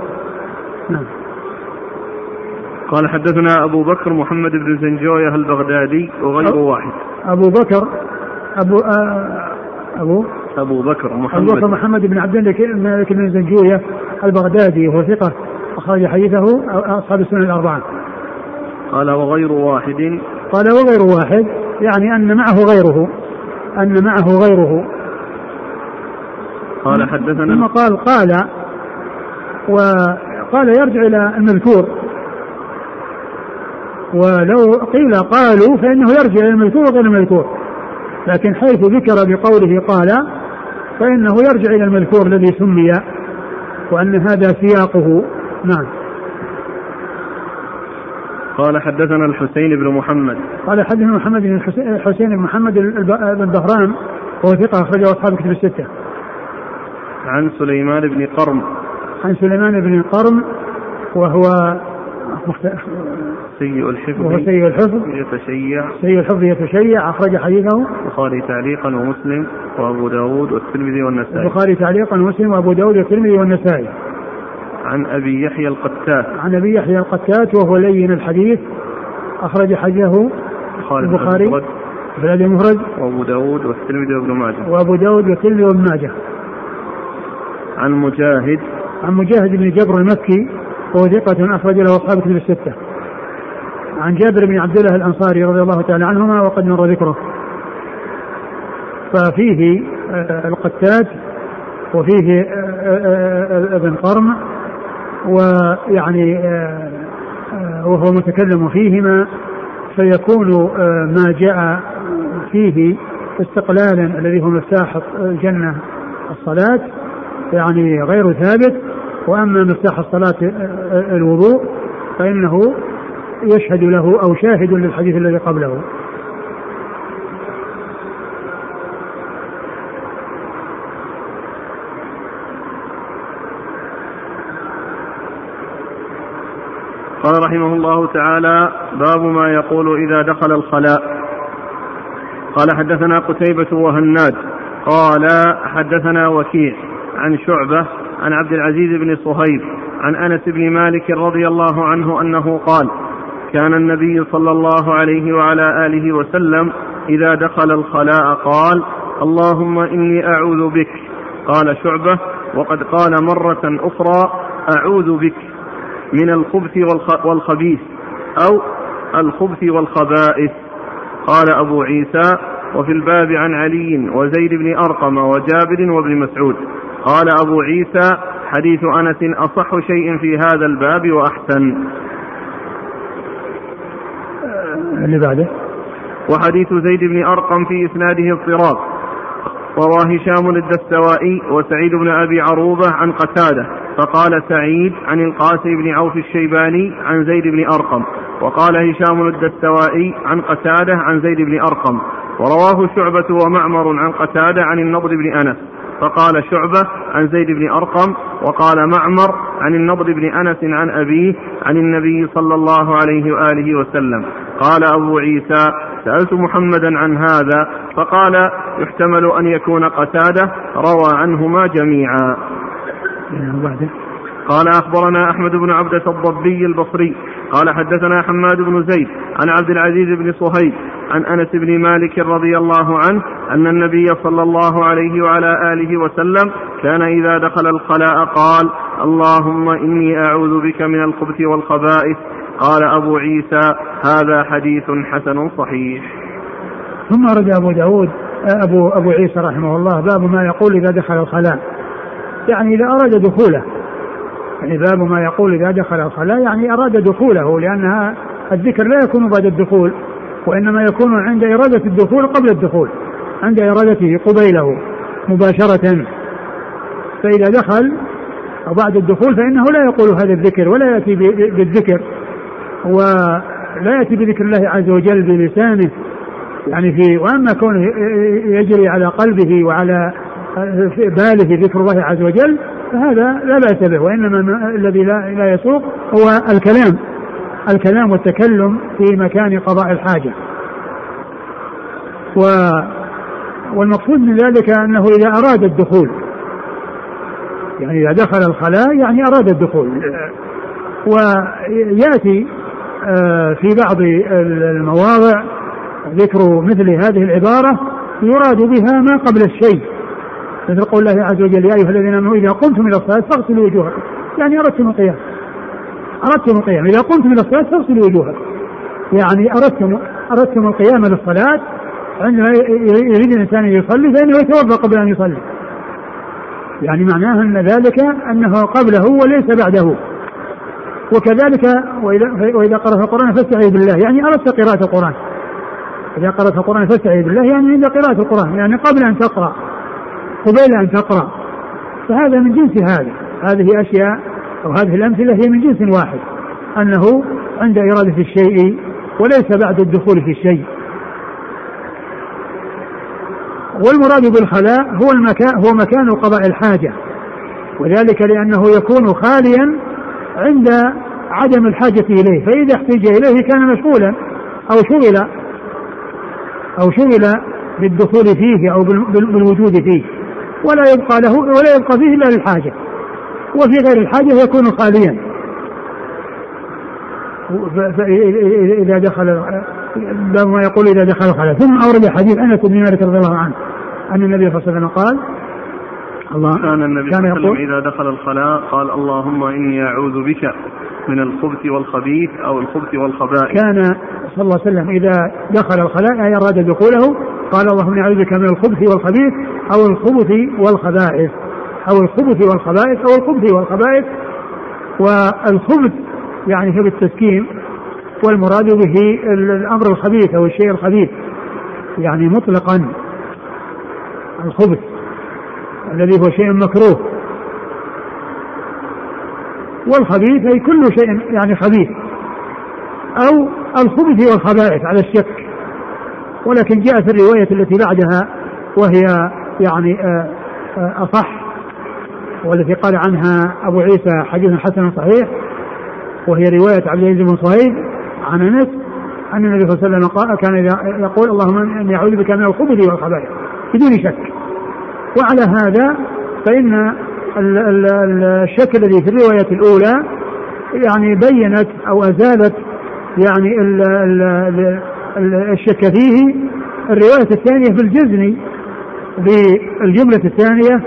نعم. قال حدثنا أبو بكر محمد بن زنجوية البغدادي وغير واحد أبو بكر أبو آه أبو أبو بكر محمد أبو بكر محمد بن عبد الملك بن زنجوية البغدادي وهو ثقة أخرج حديثه أصحاب السنة الأربعة قال وغير واحد قال وغير واحد يعني أن معه غيره أن معه غيره. قال حدثنا ثم قال قال وقال يرجع إلى المذكور. ولو قيل قالوا فإنه يرجع إلى المذكور وغير المذكور. لكن حيث ذكر بقوله قال فإنه يرجع إلى المذكور الذي سمي وأن هذا سياقه. نعم. قال حدثنا الحسين بن محمد. قال حدثنا محمد بن الحسين بن محمد بن بهران وهو ثقة أخرجه أصحاب كتب الستة. عن سليمان بن قرم. عن سليمان بن قرم وهو سيء الحفظ. وهو سيء الحفظ. يتشيع. سيء الحفظ يتشيع أخرج حديثه. البخاري تعليقا ومسلم وأبو داود والترمذي والنسائي. البخاري تعليقا ومسلم وأبو داود والترمذي والنسائي. عن أبي يحيى القتات. عن أبي يحيى القتات وهو لين الحديث. أخرج حديثه البخاري. في الأدب المفرد وأبو داود والترمذي وابن ماجه. وأبو داود والترمذي وابن ماجه. عن مجاهد. عن مجاهد بن جبر المكي وهو ثقة أخرج له أصحاب كتب الستة. عن جابر بن عبد الله الأنصاري رضي الله تعالى عنهما وقد مر ذكره. ففيه آه، القتاد وفيه آه، آه، ابن قرن ويعني وهو متكلم فيهما فيكون ما جاء فيه استقلالا الذي هو مفتاح الجنة الصلاة يعني غير ثابت وأما مفتاح الصلاة الوضوء فإنه يشهد له أو شاهد للحديث الذي قبله. قال رحمه الله تعالى باب ما يقول إذا دخل الخلاء. قال حدثنا قتيبة وهناد. قال حدثنا وكيع عن شعبة عن عبد العزيز بن صهيب عن أنس بن مالك رضي الله عنه أنه قال كان النبي صلى الله عليه وعلى آله وسلم إذا دخل الخلاء قال اللهم إني أعوذ بك. قال شعبة وقد قال مرة أخرى أعوذ بك. من الخبث والخبيث أو الخبث والخبائث. قال أبو عيسى وفي الباب عن علي وزيد بن أرقم وجابر وابن مسعود. قال أبو عيسى حديث أنس أصح شيء في هذا الباب وأحسن. اللي بعده. وحديث زيد بن أرقم في إسناده اضطراب رواه هشام الدستوائي وسعيد بن أبي عروبة عن قتادة. فقال سعيد عن القاسم بن عوف الشيباني عن زيد بن أرقم وقال هشام الدستوائي عن قتادة عن زيد بن أرقم ورواه شعبة ومعمر عن قتادة عن النضر بن أنس فقال شعبة عن زيد بن أرقم وقال معمر عن النضر بن أنس عن أبيه عن النبي صلى الله عليه وآله وسلم قال أبو عيسى سألت محمدا عن هذا فقال يحتمل أن يكون قتادة روى عنهما جميعا. قال أخبرنا أحمد بن عبدة الضبي البصري. قال حدثنا حماد بن زيد عن عبد العزيز بن صهيب عن أنس بن مالك رضي الله عنه أن النبي صلى الله عليه وعلى آله وسلم كان إذا دخل الخلاء قال اللهم إني أعوذ بك من الخبث والخبائث. قال أبو عيسى هذا حديث حسن صحيح. ثم رد أبو داود أبو, أبو عيسى رحمه الله. باب ما يقول إذا دخل الخلاء. يعني إذا أراد دخوله. يعني باب ما يقول إذا دخل الخلاء يعني أراد دخوله لأنها الذكر لا يكون بعد الدخول وإنما يكون عند إرادة الدخول قبل الدخول عند إرادته قبيله مباشرة. فإذا دخل بعد الدخول فإنه لا يقول هذا الذكر ولا يأتي بالذكر ولا يأتي بذكر الله عز وجل بلسانه. يعني في وأما كونه يجري على قلبه وعلى باله ذكر الله عز وجل فهذا لا بأس به وإنما الذي لا, لا يسوق هو الكلام الكلام والتكلم في مكان قضاء الحاجة. و والمقصود من ذلك أنه إذا أراد الدخول يعني إذا دخل الخلاء يعني أراد الدخول. ويأتي آه، في بعض المواضع ذكر مثل هذه العبارة يراد بها ما قبل الشيء. مثل قول الله عز وجل يا أيها الذين آمنوا إذا قمتم إلى الصلاة فاغسلوا وجوهكم. يعني أردتم القيام. أردتم القيام. إذا قمتم إلى الصلاة فاغسلوا وجوهكم. يعني أردتم أردتم القيام للصلاة عندما يريد الإنسان أن يصلي فإنه يتوضأ قبل أن يصلي. يعني معناه أن ذلك أنه قبله وليس بعده. وكذلك وإذا, وإذا قرأت القرآن فاستعذ بالله. يعني أردت قراءة القرآن. إذا قرأت القرآن فاستعذ بالله يعني عند قراءة القرآن. يعني قبل أن تقرأ. قبيل أن تقرأ. فهذا من جنس هذا. هذه أشياء أو هذه الأمثلة هي من جنس واحد أنه عند إرادة الشيء وليس بعد الدخول في الشيء. والمراد بالخلاء هو المكان هو مكان قضاء الحاجة. وذلك لأنه يكون خاليا عند عدم الحاجة إليه. فإذا احتج إليه كان مشغولا أو شغل أو شغل بالدخول فيه أو بالوجود فيه. ولا يبقى له ولا يبقى فيه إلا للحاجة وفي غير الحاجة يكون خاليا. إذا دخل باب ما يقول إذا دخل الخلاء ثم أورد حديث أنس بن مالك رضي الله عنه. أن النبي صلى الله عليه وسلم قال الله كان النبي صلى الله عليه وسلم إذا دخل الخلاء قال اللهم إني أعوذ بك من الخبث والخبيث أو الخبث والخبائث. كان صلى الله عليه وسلم إذا دخل الخلاء أي أراد دخوله قال اللهم إني أعوذ بك من الخبث والخبيث أو الخبث والخبائث أو الخبث والخبائث أو الخبث والخبائث. والخبث يعني هو بالتسكين والمراد به الأمر الخبيث أو الشيء الخبيث يعني مطلقا الخبث الذي هو شيء مكروه. والخبيث أي كل شيء يعني خبيث. أو الخبث والخبائث على الشك. ولكن جاء في الرواية التي بعدها وهي يعني آه، آه، أصح والتي قال عنها أبو عيسى حديث حسن صحيح وهي رواية عبد العزيز بن صهيب عن أنس أن النبي صلى الله عليه وسلم كان يقول اللهم إني أعوذ بك من الخبث والخبائث بدون شك. وعلى هذا فإن الشك الذي في الرواية الأولى يعني بينت أو أزالت يعني الشك فيه. الرواية الثانية في الجزم بالجملة الثانية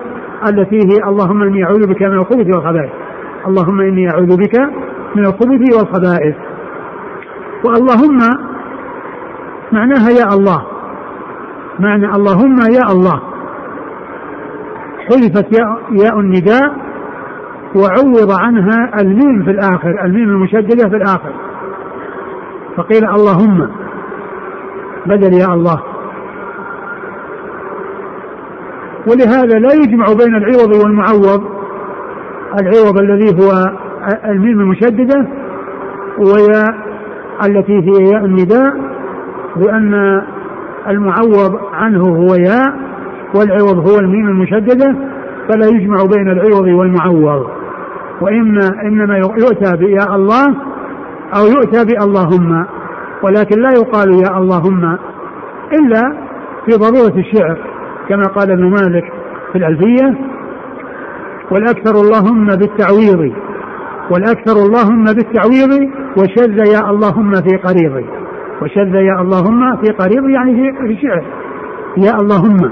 التي هي اللهم إني أعوذ بك من الخبث والخبائث. اللهم إني أعوذ بك من الخبث والخبائث. واللهم معناها يا الله. معنى اللهم يا الله. حذفت ياء, النداء وعوض عنها الميم في الآخر الميم المشددة في الآخر. فقيل اللهم. بدل يا الله. ولهذا لا يجمع بين العوض والمعوض. العوض الذي هو الميم المشددة ويا التي هي ياء النداء لأن المعوض عنه هو ياء والعوض هو الميم المشددة فلا يجمع بين العوض والمعوض. وإما إنما يؤتى بيا الله أو يؤتى باللهم ولكن لا يقال يا اللهم إلا في ضرورة الشعر. كما قال ابن مالك في الألفية والأكثر اللهم بالتعويض والأكثر اللهم بالتعويض وشذ يا اللهم في قريض وشذ يا اللهم في قريض يعني في شعر. يا اللهم.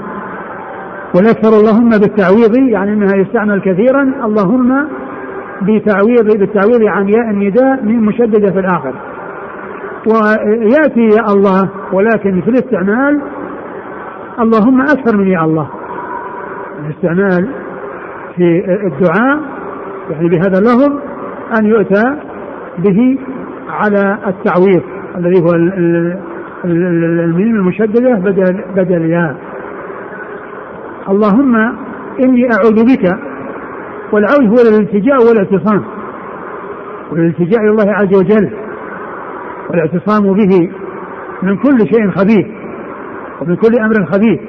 والأكثر اللهم بالتعويض يعني أنها يستعمل كثيرا اللهم بتعويض بالتعويض عن ياء النداء من مشددة في الآخر. ويأتي يا الله ولكن في الاستعمال اللهم أكثر من يا الله. الاستعمال في الدعاء يعني بهذا اللفظ أن يؤتى به على التعويض الذي هو الميم المشددة بدل بدل ياء. اللهم إني أعوذ بك والعوذ هو الالتجاء والاعتصام. والالتجاء إلى الله عز وجل والاعتصام به من كل شيء خبيث ومن كل أمر خبيث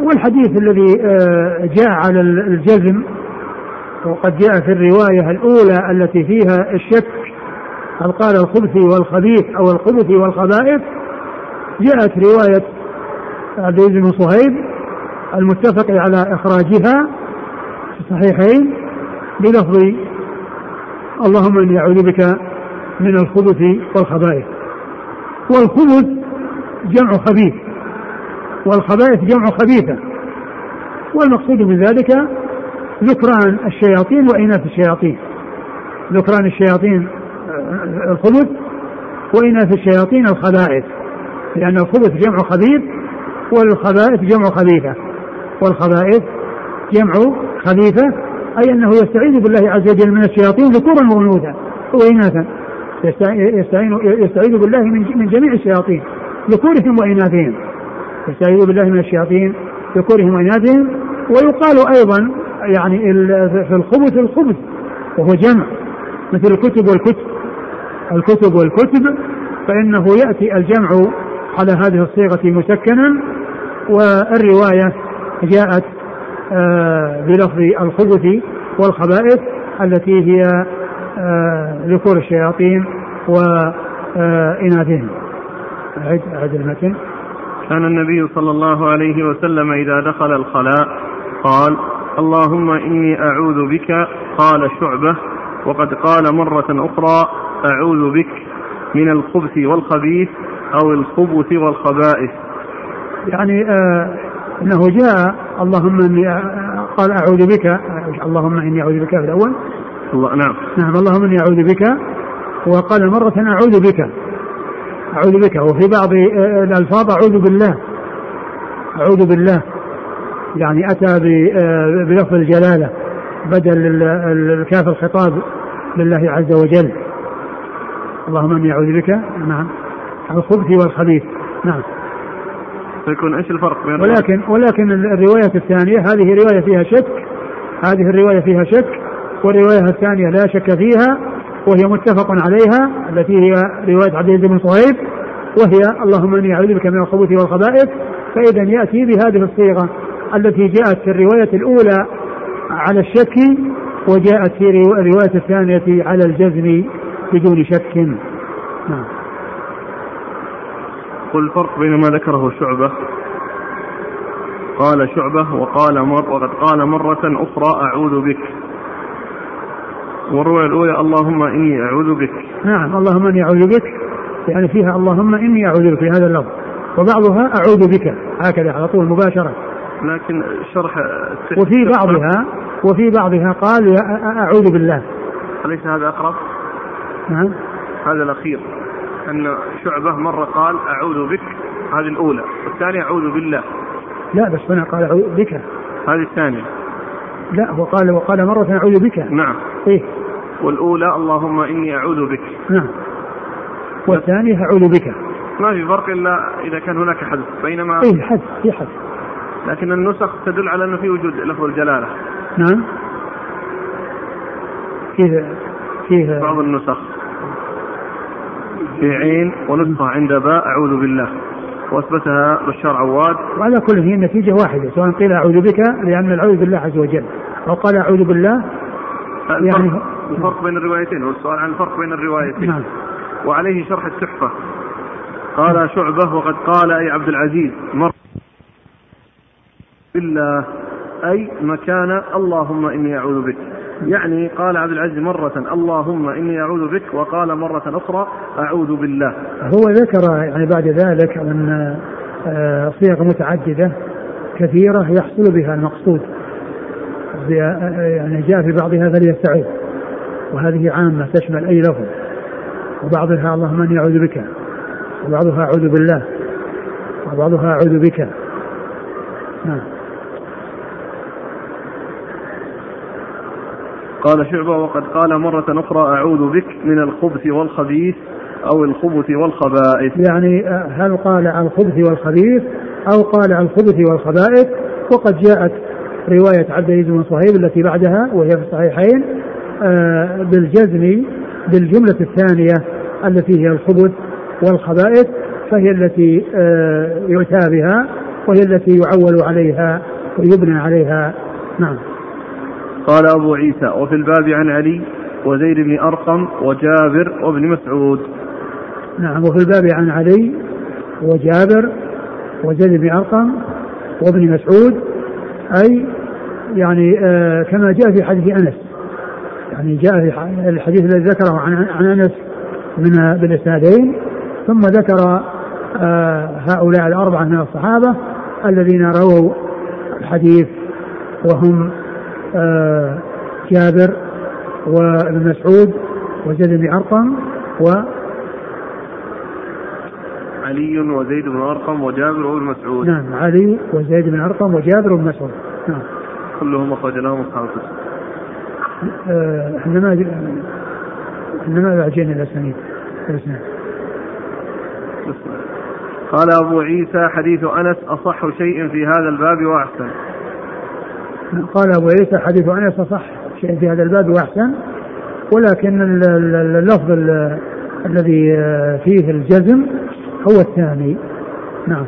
والحديث الذي آه، جاء على الجزم وقد جاء في الرواية الأولى التي فيها الشك هل قال الخبث والخبيث أو الخبث والخبائث؟ جاءت رواية عبد العزيز بن صهيب المتفق على إخراجها في الصحيحين بلفظ اللهم إني أعوذ بك من الخبث والخبائث. والخبث جمع خبيث والخبائث جمع خبيثة. والمقصود من ذلك ذكران الشياطين وإناث الشياطين. ذكران الشياطين آه، الخبث وإناث الشياطين الخبائث. لأن الخبث جمع خبيث والخبائث جمع خبيثة. والخبائث جمع خبيثة أي أنه يستعيذ بالله عز وجل من الشياطين ذكورا وأنوثا وإناثا. يستعين يستعيذ بالله من جميع الشياطين. ذكورهم وإناثهم. يستعيذ بالله من الشياطين ذكورهم وإناثهم. ويقال أيضا يعني في الخبث الخبث وهو جمع مثل الكتب والكتب. الكتب والكتب فإنه يأتي الجمع على هذه الصيغة مسكنا والرواية جاءت آه، بلفظ الخبث والخبائث التي هي آه، ذكور الشياطين وإناثهم أعد أعد المتن. كان النبي صلى الله عليه وسلم إذا دخل الخلاء قال اللهم إني أعوذ بك قال شعبة وقد قال مرة أخرى أعوذ بك من الخبث والخبيث أو الخبث والخبائث. يعني آه إنه جاء اللهم إني قال أعوذ بك. اللهم إني أعوذ بك في الأول. الله نعم. نعم اللهم إني أعوذ بك. وقال مرة أعوذ بك. أعوذ بك وفي بعض الألفاظ أعوذ بالله. أعوذ بالله. يعني أتى بلفظ الجلالة بدل الكاف الخطاب لله عز وجل. اللهم إني أعوذ بك. نعم. الخبث والخبيث. نعم. فيكون إيش الفرق بين ولكن ولكن الرواية الثانية هذه رواية فيها شك. هذه الرواية فيها شك. والرواية الثانية لا شك فيها. وهي متفق عليها التي هي رواية عبد العزيز بن صهيب وهي اللهم إني أعوذ بك من الخبث والخبائث فإذا يأتي بهذه الصيغة التي جاءت في الرواية الأولى على الشك وجاءت في الرواية الثانية على الجزم بدون شك. نعم. الفرق بين ما ذكره شعبة قال شعبة وقال مر وقد قال مرة أخرى أعوذ بك. والرواية الأولى اللهم إني أعوذ بك. نعم اللهم إني أعوذ بك. يعني فيها اللهم إني أعوذ بك في هذا اللفظ. وبعضها أعوذ بك هكذا على طول مباشرة. لكن شرح وفي بعضها وفي بعضها قال أعوذ بالله. أليس هذا أقرب؟ نعم. هذا الأخير أن شعبة مرة قال أعوذ بك هذه الأولى والثانية أعوذ بالله. لا بس هنا قال أعوذ بك. هذه الثانية. لا هو قال وقال مرة أعوذ بك. نعم. إيه. والأولى اللهم إني أعوذ بك. نعم. والثانية أعوذ بك. ما في فرق إلا إذا كان هناك حذف بينما إيه حذف في حذف. لكن النسخ تدل على أنه في وجود لفظ الجلالة. نعم. فيه فيه بعض النسخ. في عين ونسخة عند باء أعوذ بالله. وأثبتها بشار عواد. وعلى كل هي النتيجة واحدة سواء قيل أعوذ بك لأن العوذ بالله عز وجل أو قال أعوذ بالله يعني الفرق بين الروايتين والسؤال عن الفرق بين الروايتين. نعم. وعليه شرح التحفة. قال شعبة وقد قال أي عبد العزيز مر بالله أي مكان اللهم إني أعوذ بك. يعني قال عبد العزيز مرة اللهم إني أعوذ بك. وقال مرة أخرى أعوذ بالله. هو ذكر يعني بعد ذلك أن آه، صيغ متعددة كثيرة يحصل بها المقصود. يعني جاء في بعضها فليستعذ. وهذه عامة تشمل أي لفظ. وبعضها اللهم إني أعوذ بك. وبعضها أعوذ بالله. وبعضها أعوذ بك. نعم. قال شعبة وقد قال مرة أخرى أعوذ بك من الخبث والخبيث أو الخبث والخبائث. يعني آه، هل قال عن الخبث والخبيث أو قال عن الخبث والخبائث؟ وقد جاءت رواية عبد العزيز بن صهيب التي بعدها وهي في الصحيحين آه، بالجزم بالجملة الثانية التي هي الخبث والخبائث فهي التي آه، يؤتى بها وهي التي يعول عليها ويبنى عليها. نعم. قال أبو عيسى وفي الباب عن علي وزيد بن أرقم وجابر وابن مسعود. نعم وفي الباب عن علي وجابر وزيد بن أرقم وابن مسعود أي يعني آه كما جاء في حديث أنس. يعني جاء في الحديث الذي ذكره عن, عن أنس من بالإسنادين ثم ذكر آه هؤلاء الأربعة من الصحابة الذين رووا الحديث وهم جابر وابن مسعود وزيد بن أرقم و علي وزيد بن أرقم وجابر وابن مسعود. نعم علي وزيد بن أرقم وجابر وابن مسعود. نعم. كلهم أخرج لهم أصحاب الكتب. آه، إحنا ما إحنا الأسانيد الأسناد. قال أبو عيسى حديث أنس أصح شيء في هذا الباب وأحسن. قال أبو عيسى حديث أنس أصح شيء في هذا الباب وأحسن. ولكن اللفظ الذي فيه الجزم هو الثاني. نعم.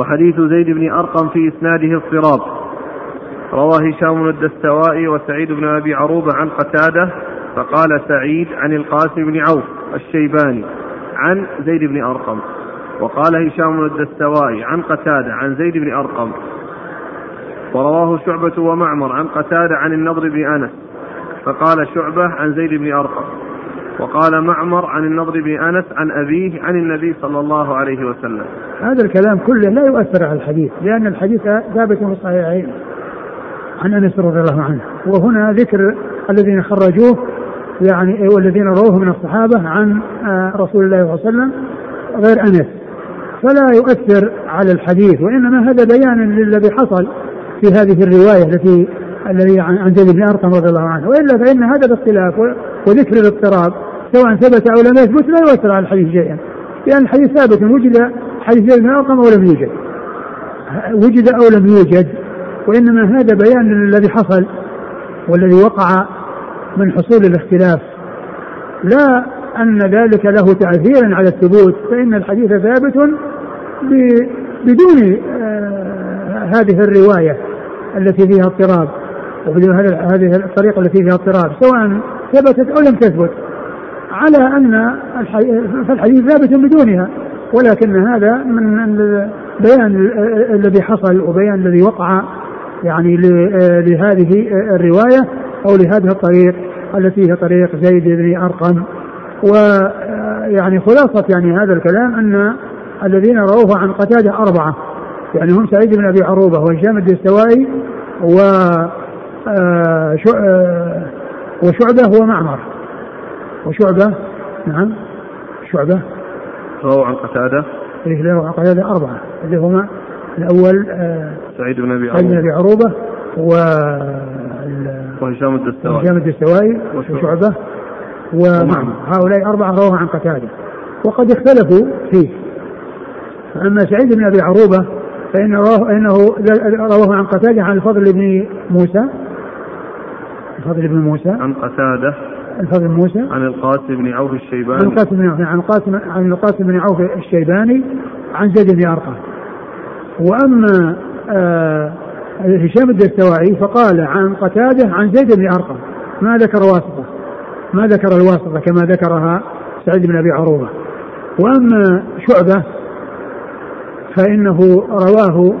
وحديث زيد بن أرقم في إسناده اضطراب رواه هشام الدستوائي وسعيد بن أبي عروبة عن قتادة فقال سعيد عن القاسم بن عوف الشيباني عن زيد بن أرقم. وقال هشام الدستوائي عن قتادة عن زيد بن أرقم. ورواه شعبة ومعمر عن قتادة عن النضر بن أنس فقال شعبة عن زيد بن أرقم وقال معمر عن النضر بن أنس عن أبيه عن النبي صلى الله عليه وسلم. هذا الكلام كله لا يؤثر على الحديث لأن الحديث ثابت في الصحيحين. عن أنس رضي الله عنه وهنا ذكر الذين خرجوه يعني والذين رووه من الصحابة عن آه، رسول الله صلى الله عليه وسلم غير أنس. فلا يؤثر على الحديث وإنما هذا بيان للذي حصل. في هذه الرواية التي الذي عن زيد بن أرقم رضي الله عنه. وإلا فإن هذا الاختلاف وذكر الاضطراب سواء ثبت أو لم يثبت لا يؤثر على الحديث شيئا لأن الحديث ثابت وجد حديث زيد بن أرقم أو لم يوجد. وجد أو لم يوجد وإنما هذا بيان للذي حصل والذي وقع من حصول الاختلاف. لا أن ذلك له تأثيرا على الثبوت فإن الحديث ثابت بدون آه، هذه الرواية التي فيها اضطراب هذه الطريقة التي فيها اضطراب سواء ثبتت أو لم تثبت على أن فالحديث ثابت بدونها ولكن هذا من بيان الذي حصل وبيان الذي وقع يعني لهذه الرواية أو لهذه الطريق التي هي طريق زيد بن أرقم. ويعني خلاصة يعني هذا الكلام أن الذين رووه عن قتادة أربعة يعني هم سعيد بن أبي عروبة وهشام الدستوائي و آه، آه، وشعبة ومعمر. وشعبة نعم. شعبة. رووا عن قتادة. إيه رووا عن قتادة أربعة. اللي هما الأول آه، سعيد بن أبي عروبة سعيد بن أبي عروبة و وهشام الدستوائي وهشام الدستوائي وشعبة. ومعمر. هؤلاء أربعة رووا عن قتادة. وقد اختلفوا فيه. أما سعيد بن أبي عروبة فإن رواه إنه رواه عن قتادة عن الفضل بن موسى. الفضل بن موسى. عن قتادة. الفضل بن موسى. عن القاسم بن عوف الشيباني. عن القاسم بن عن القاسم عن القاسم بن عوف الشيباني عن زيد بن أرقم وأما آه هشام الدستوائي فقال عن قتادة عن زيد بن أرقم ما ذكر واسطة. ما ذكر الواسطة كما ذكرها سعيد بن أبي عروبة. وأما شعبة فإنه رواه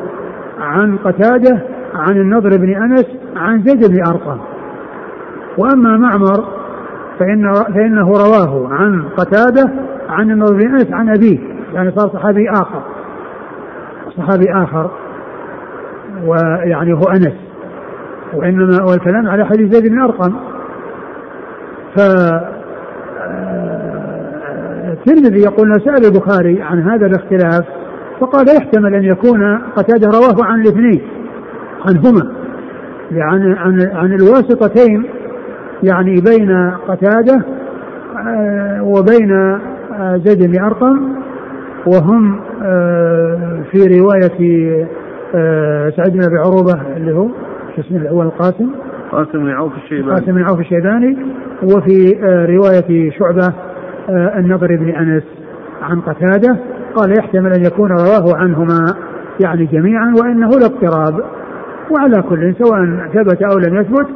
عن قتادة عن النضر بن أنس عن زيد بن أرقم. وأما معمر فإن فإنه رواه عن قتادة عن النضر بن أنس عن أبيه يعني صار صحابي آخر. صحابي آخر. ويعني هو أنس. وإنما والكلام على حديث زيد بن أرقم. ف الترمذي يقول سأل البخاري عن هذا الاختلاف فقال يحتمل أن يكون قتادة رواه عن الاثنين عنهما. يعني عن عن الواسطتين يعني بين قتادة آه، وبين آه، زيد بن أرقم وهم آه، في رواية سعيد بن أبي عروبة اللي هو شو اسمه الأول القاسم. قاسم بن عوف الشيباني. قاسم بن عوف الشيباني وفي رواية شعبة النضر بن أنس عن قتادة. قال يحتمل أن يكون رواه عنهما يعني جميعا وإنه لاضطراب. وعلى كل سواء ثبت أو لم يثبت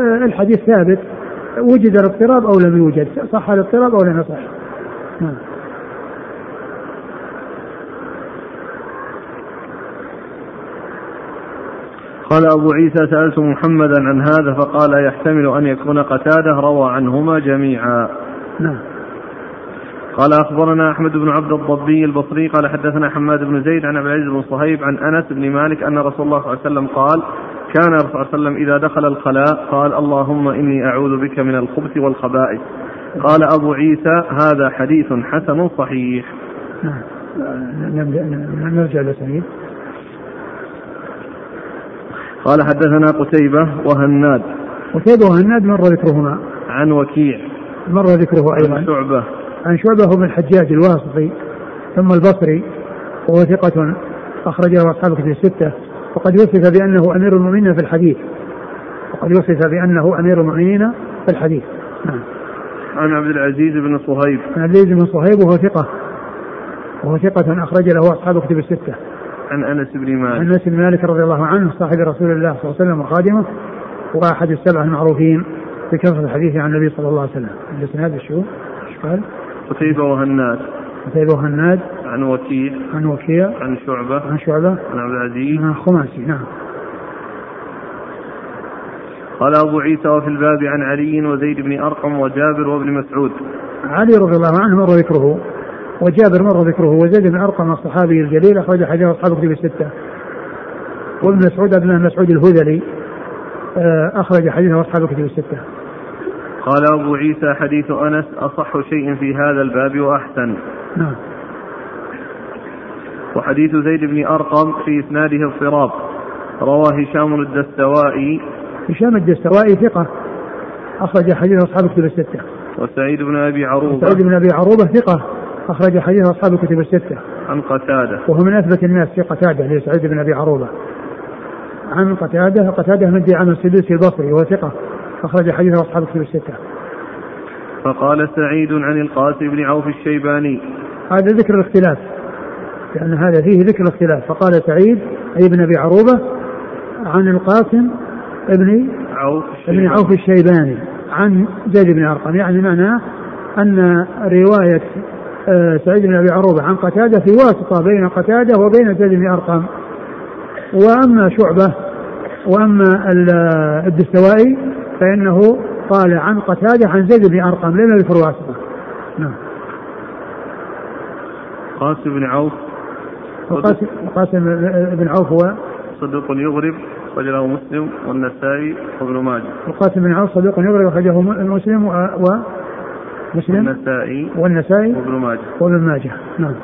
آه، الحديث ثابت. وجد الاضطراب أو لم يوجد صح الاضطراب أو لم يصح. نعم. قال أبو عيسى سألت محمدا عن هذا فقال يحتمل أن يكون قتادة روى عنهما جميعا. نعم. قال أخبرنا أحمد بن عبد الضبي البصري قال حدثنا حماد بن زيد عن عبد العزيز بن صهيب عن أنس بن مالك أن رسول الله صلى الله عليه وسلم قال كان الرسول صلى الله عليه وسلم إذا دخل الخلاء قال اللهم إني أعوذ بك من الخبث والخبائث. قال أبو عيسى هذا حديث حسن صحيح. نعم نرجع لسعيد قال حدثنا قتيبة وهناد. قتيبة وهناد مر ذكرهما. عن وكيع. مر ذكره أيضا. عن شعبة. عن شعبة بن الحجاج الواسطي ثم البصري وهو ثقة أخرجه أصحاب كتب الستة وقد وصف بأنه أمير المؤمنين في الحديث. وقد وصف بأنه أمير المؤمنين في الحديث. نعم. عن عبد العزيز بن صهيب. عن عبد العزيز بن صهيب وهو ثقة وهو ثقة أخرج له أصحاب كتب الستة. عن أنس بن مالك. عن أنس بن مالك رضي الله عنه صاحب رسول الله صلى الله عليه وسلم وخادمه وأحد السبع المعروفين بكثرة الحديث عن النبي صلى الله عليه وسلم. الإسناد شو؟ إيش قال؟ قتيبة وهناد. قتيبة وهناد. عن وكيع عن وكيع عن شعبة. عن شعبة. عن عبد العزيز. عن خماسي نعم. قال أبو عيسى وفي الباب عن علي وزيد بن أرقم وجابر وابن مسعود. علي رضي الله عنه مر ذكره وجابر مر ذكره وزيد بن أرقم الصحابي الجليل أخرج حديث أصحاب كتب الستة. وابن مسعود ابن مسعود الهذلي آه، أخرج حديث أصحاب كتب الستة. قال أبو عيسى حديث أنس أصح شيء في هذا الباب وأحسن. نعم. وحديث زيد بن أرقم في إسناده اضطراب روى هشام الدستوائي. هشام الدستوائي ثقة. أخرج حديث أصحاب الكتب الستة. وسعيد بن أبي عروبة. سعيد بن أبي عروبة ثقة. أخرج حديث أصحاب الكتب الستة. عن قتادة. وهو من أثبت الناس في قتادة لسعيد بن أبي عروبة. عن قتادة قتادة من دعم السدوسي البصري وهو ثقة. أخرج حديث أصحاب الكتب الستة. فقال سعيد عن القاسم بن عوف الشيباني. هذا ذكر الاختلاف لأن هذا فيه ذكر الاختلاف. فقال سعيد أي ابن أبي عروبة عن القاسم ابن عوف بن عوف الشيباني. عن زيد بن أرقم. يعني معناه أن رواية آه، سعيد بن أبي عروبة عن قتادة في واسطة بين قتادة وبين زيد بن أرقم. وأما شعبة وأما الدستوائي فإنه قال عن قتادة عن زيد بن أرقم لم يذكر واسطة نعم. قاسم بن عوف. قاسم بن عوف هو صدوق يغرب رجله مسلم والنسائي وابن ماجه. وقاسم بن عوف صدوق يغرب أخرجه مسلم و, و مسلم؟ النسائي والنسائي؟ وابن ماجه. وابن ماجه. نعم.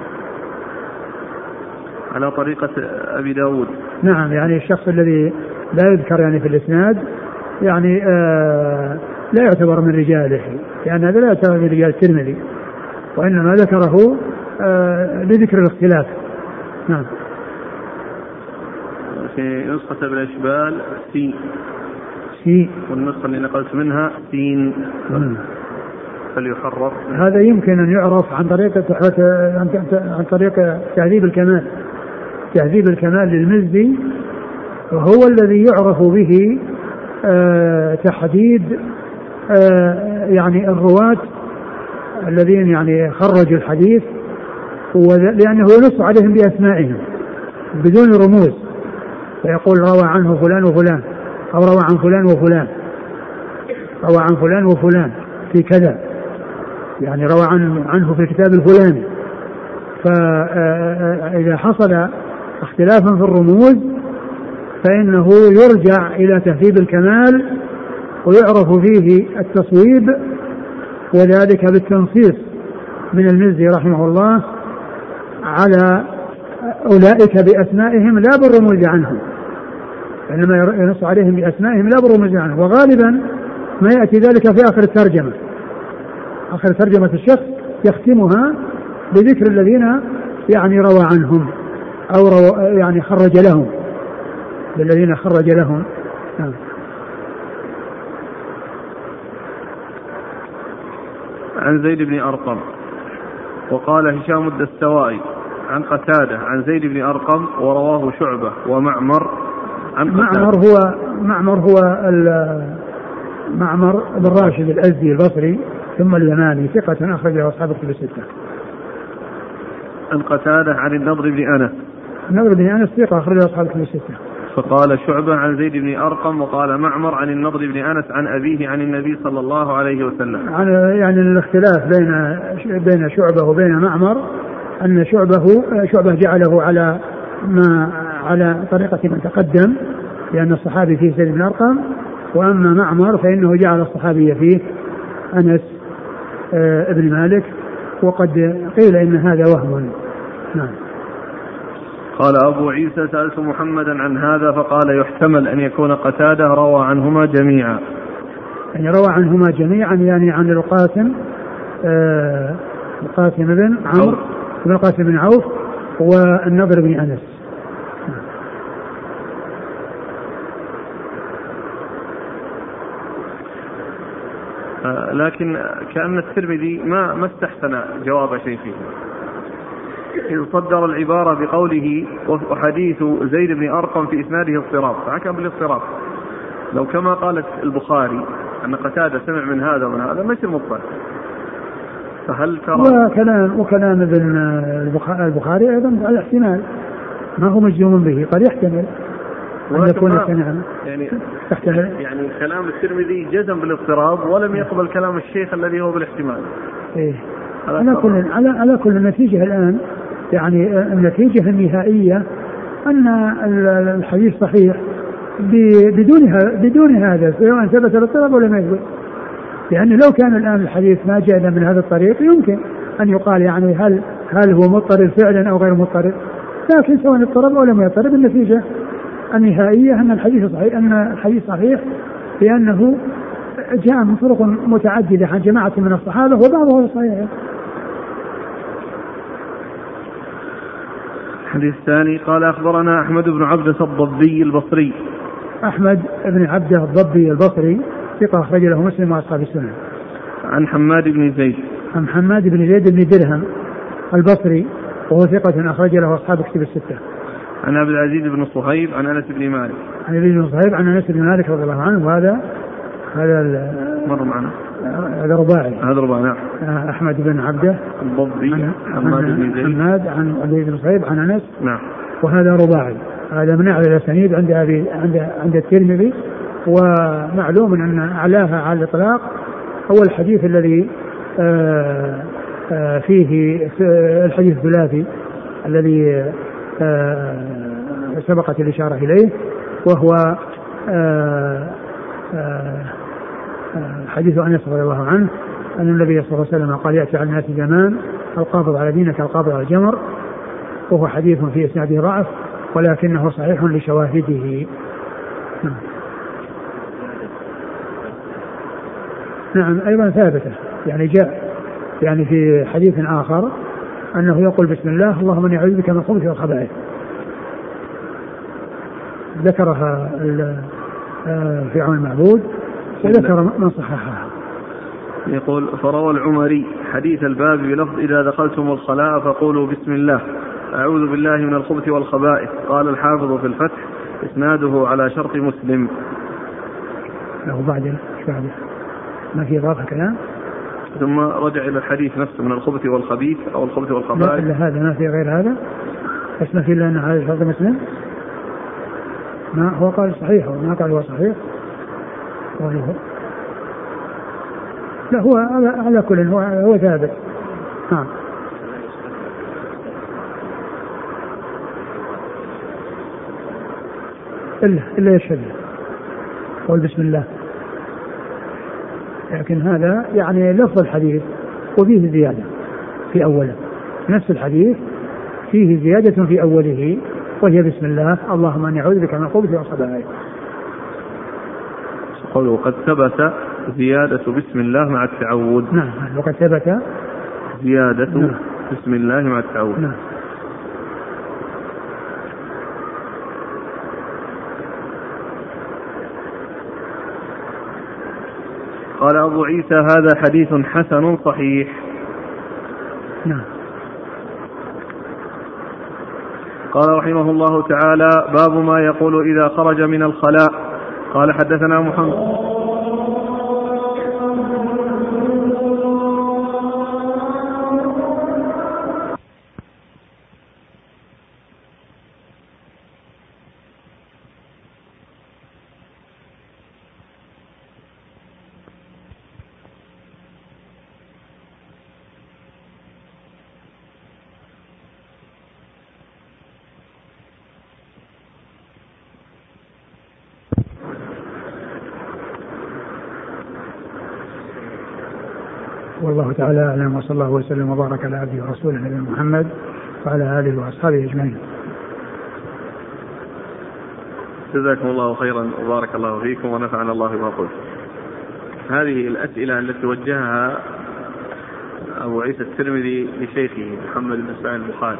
على طريقة أبي داود. نعم يعني الشخص الذي لا يذكر يعني في الإسناد يعني آه لا يعتبر من رجاله. لأن هذا لا يعتبر من رجال الترمذي. وإنما ذكره آه لذكر الاختلاف. نعم. في نسخة ابن إشبال سي سي والنسخة اللي نقلت منها سين نعم. فليحرف. هذا يمكن أن يعرف عن طريق عن طريق تهذيب الكمال. تهذيب الكمال للمزي وهو الذي يعرف به تحديد آه يعني الرواة الذين يعني خرجوا الحديث لأنه ينص عليهم بأسمائهم بدون رموز. فيقول روى عنه فلان وفلان أو روى عن فلان وفلان روى عن فلان وفلان في كذا يعني روى عنه, عنه في الكتاب الفلاني. فإذا حصل اختلافا في الرموز فإنه يرجع إلى تهذيب الكمال ويعرف فيه التصويب وذلك بالتنصيص من المزي رحمه الله على أولئك بأسمائهم لا بالرموز عنهم. إنما ينص عليهم بأسمائهم لا بالرموز عنهم. وغالبا ما يأتي ذلك في آخر الترجمة. آخر ترجمة الشخص يختمها بذكر الذين يعني روى عنهم أو روى يعني خرج لهم. بالذين خرج لهم نعم. عن زيد بن أرقم وقال هشام الدستوائي عن قتادة عن زيد بن أرقم ورواه شعبة ومعمر عن قتادة معمر هو معمر هو معمر بن راشد الأزدي البصري ثم اليماني ثقة أخرجه أصحاب كتب الستة. عن قتادة عن النضر بن أنس. النضر بن أنس ثقة أخرجه أصحاب كتب الستة. فقال شعبة عن زيد بن أرقم وقال معمر عن النضر بن أنس عن أبيه عن النبي صلى الله عليه وسلم. عن يعني الاختلاف بين بين شعبة وبين معمر أن شعبه شعبة جعله على ما على طريقة من تقدم لأن الصحابي فيه زيد بن أرقم وأما معمر فإنه جعل الصحابي فيه أنس آه، ابن مالك وقد قيل إن هذا وهم نعم قال أبو عيسى سألت محمدا عن هذا فقال يحتمل أن يكون قتادة روى عنهما جميعا. يعني روى عنهما جميعا يعني عن القاسم آه القاسم بن عمرو بن القاسم بن عوف والنضر بن أنس. آه، لكن كأن الترمذي ما ما استحسن جواب شيء إذ صدر العبارة بقوله وحديث زيد بن أرقم في إسناده اضطراب. فحكم بالاضطراب. لو كما قالت البخاري أن قتادة سمع من هذا ومن هذا ما يصير مضطرب. فهل ترى وكلام وكلام ابن البخاري أيضا على احتمال. ما هو مجزوم به قد يحتمل أن يكون يعني تحتمل. يعني كلام الترمذي جزم بالاضطراب ولم يقبل كلام الشيخ الذي هو بالاحتمال. إيه. على كل على على كل النتيجه الآن يعني النتيجة النهائية أن الحديث صحيح بدون بدون هذا سواء ثبت الاضطراب ولا ما يثبت. لأن لو كان الآن الحديث ما جاء من هذا الطريق يمكن أن يقال يعني هل هل هو مضطرب فعلا أو غير مضطرب لكن سواء اضطرب أو لم يضطرب النتيجة النهائية أن الحديث صحيح أن الحديث صحيح لأنه جاء من طرق متعددة عن جماعة من الصحابة وبعضها صحيح الحديث الثاني قال أخبرنا أحمد بن عبدة الضبي البصري. أحمد بن عبدة الضبي البصري ثقة أخرج له مسلم وأصحاب السنة. عن حماد بن زيد. عن حماد بن زيد بن درهم البصري وهو ثقة أخرج له أصحاب كتب الستة. عن عبد العزيز بن صهيب عن أنس بن مالك. عن أبي بن صهيب عن أنس بن مالك رضي الله عنه وهذا هذا مر معنا. هذا رباعي. هذا رباعي نعم. أحمد بن عبده. الضبي عن حماد بن زيد. حماد عن ابي بن صهيب عن أنس. نعم. وهذا رباعي. هذا من أعلى الأسانيد عند أبي عند عند الترمذي. ومعلوم أن أعلاها على الإطلاق هو الحديث الذي آه، آه، فيه الحديث الثلاثي الذي آه، سبقت الإشارة إليه. وهو حديث أنس رضي الله عنه أن النبي صلى الله عليه وسلم قال يأتي على الناس زمان القابض على دينك القابض على الجمر وهو حديث في إسناده ضعف ولكنه صحيح لشواهده. نعم. نعم أيضا ثابتة يعني جاء يعني في حديث آخر أنه يقول بسم الله اللهم إني أعوذ بك من الخبث والخبائث ذكرها آه، في عون المعبود وذكر من صححها. يقول فروى العمري حديث الباب بلفظ إذا دخلتم الخلاء فقولوا بسم الله أعوذ بالله من الخبث والخبائث. قال الحافظ في الفتح إسناده على شرط مسلم. له بعد بعده ما في إضافة كلام؟ ثم رجع إلى الحديث نفسه من الخبث والخبيث أو الخبث والخبائث. لا إلا هذا ما في غير هذا. بس ما في إلا أن هذا شرط مسلم. ما هو قال صحيح هو ما قال هو صحيح. هو لا هو على كل هو هو ثابت. نعم. إلا إلا يشهد. قول بسم الله. لكن هذا يعني لفظ الحديث وفيه زيادة في أوله. نفس الحديث فيه زيادة في أوله وهي بسم الله. اللهم إني أعوذ بك من الخبث والخبائث. قوله قد ثبت زيادة بسم الله مع التعود. نعم وقد ثبت زيادة نعم. بسم الله مع التعود. نعم. قال أبو عيسى هذا حديث حسن صحيح نعم قال رحمه الله تعالى باب ما يقول إذا خرج من الخلاء قال حدثنا محمد والله تعالى أعلم وصلى الله وسلم وبارك على عبده ورسوله نبينا محمد وعلى آله وأصحابه أجمعين. جزاكم الله خيرا وبارك الله فيكم ونفعنا الله بما قلت. هذه الأسئلة التي وجهها أبو عيسى الترمذي لشيخه محمد بن اسماعيل البخاري.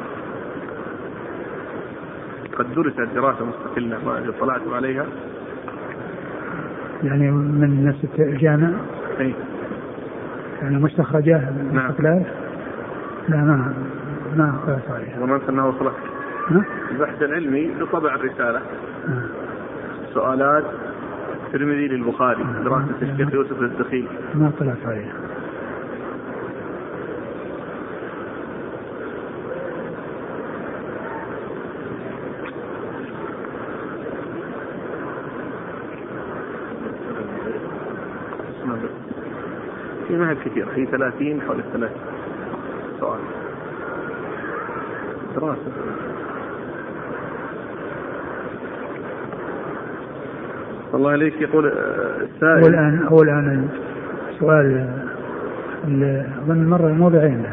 قد درست دراسة مستقلة ما اطلعتم عليها؟ يعني من نفس الجامع؟ اي يعني مستخرجة نعم. لا ما ما قرأت عليها ظننت أنه وصلت البحث العلمي بطبع الرسالة. نعم. سؤالات الترمذي للبخاري. دراسة الشيخ يوسف الدخيل ما طلعت عليها ما هي كثير في 30 حول الثلاث سؤال. دراسة. الله عليك يقول السائل. هو الآن هو الآن سؤال أظن مر موضعين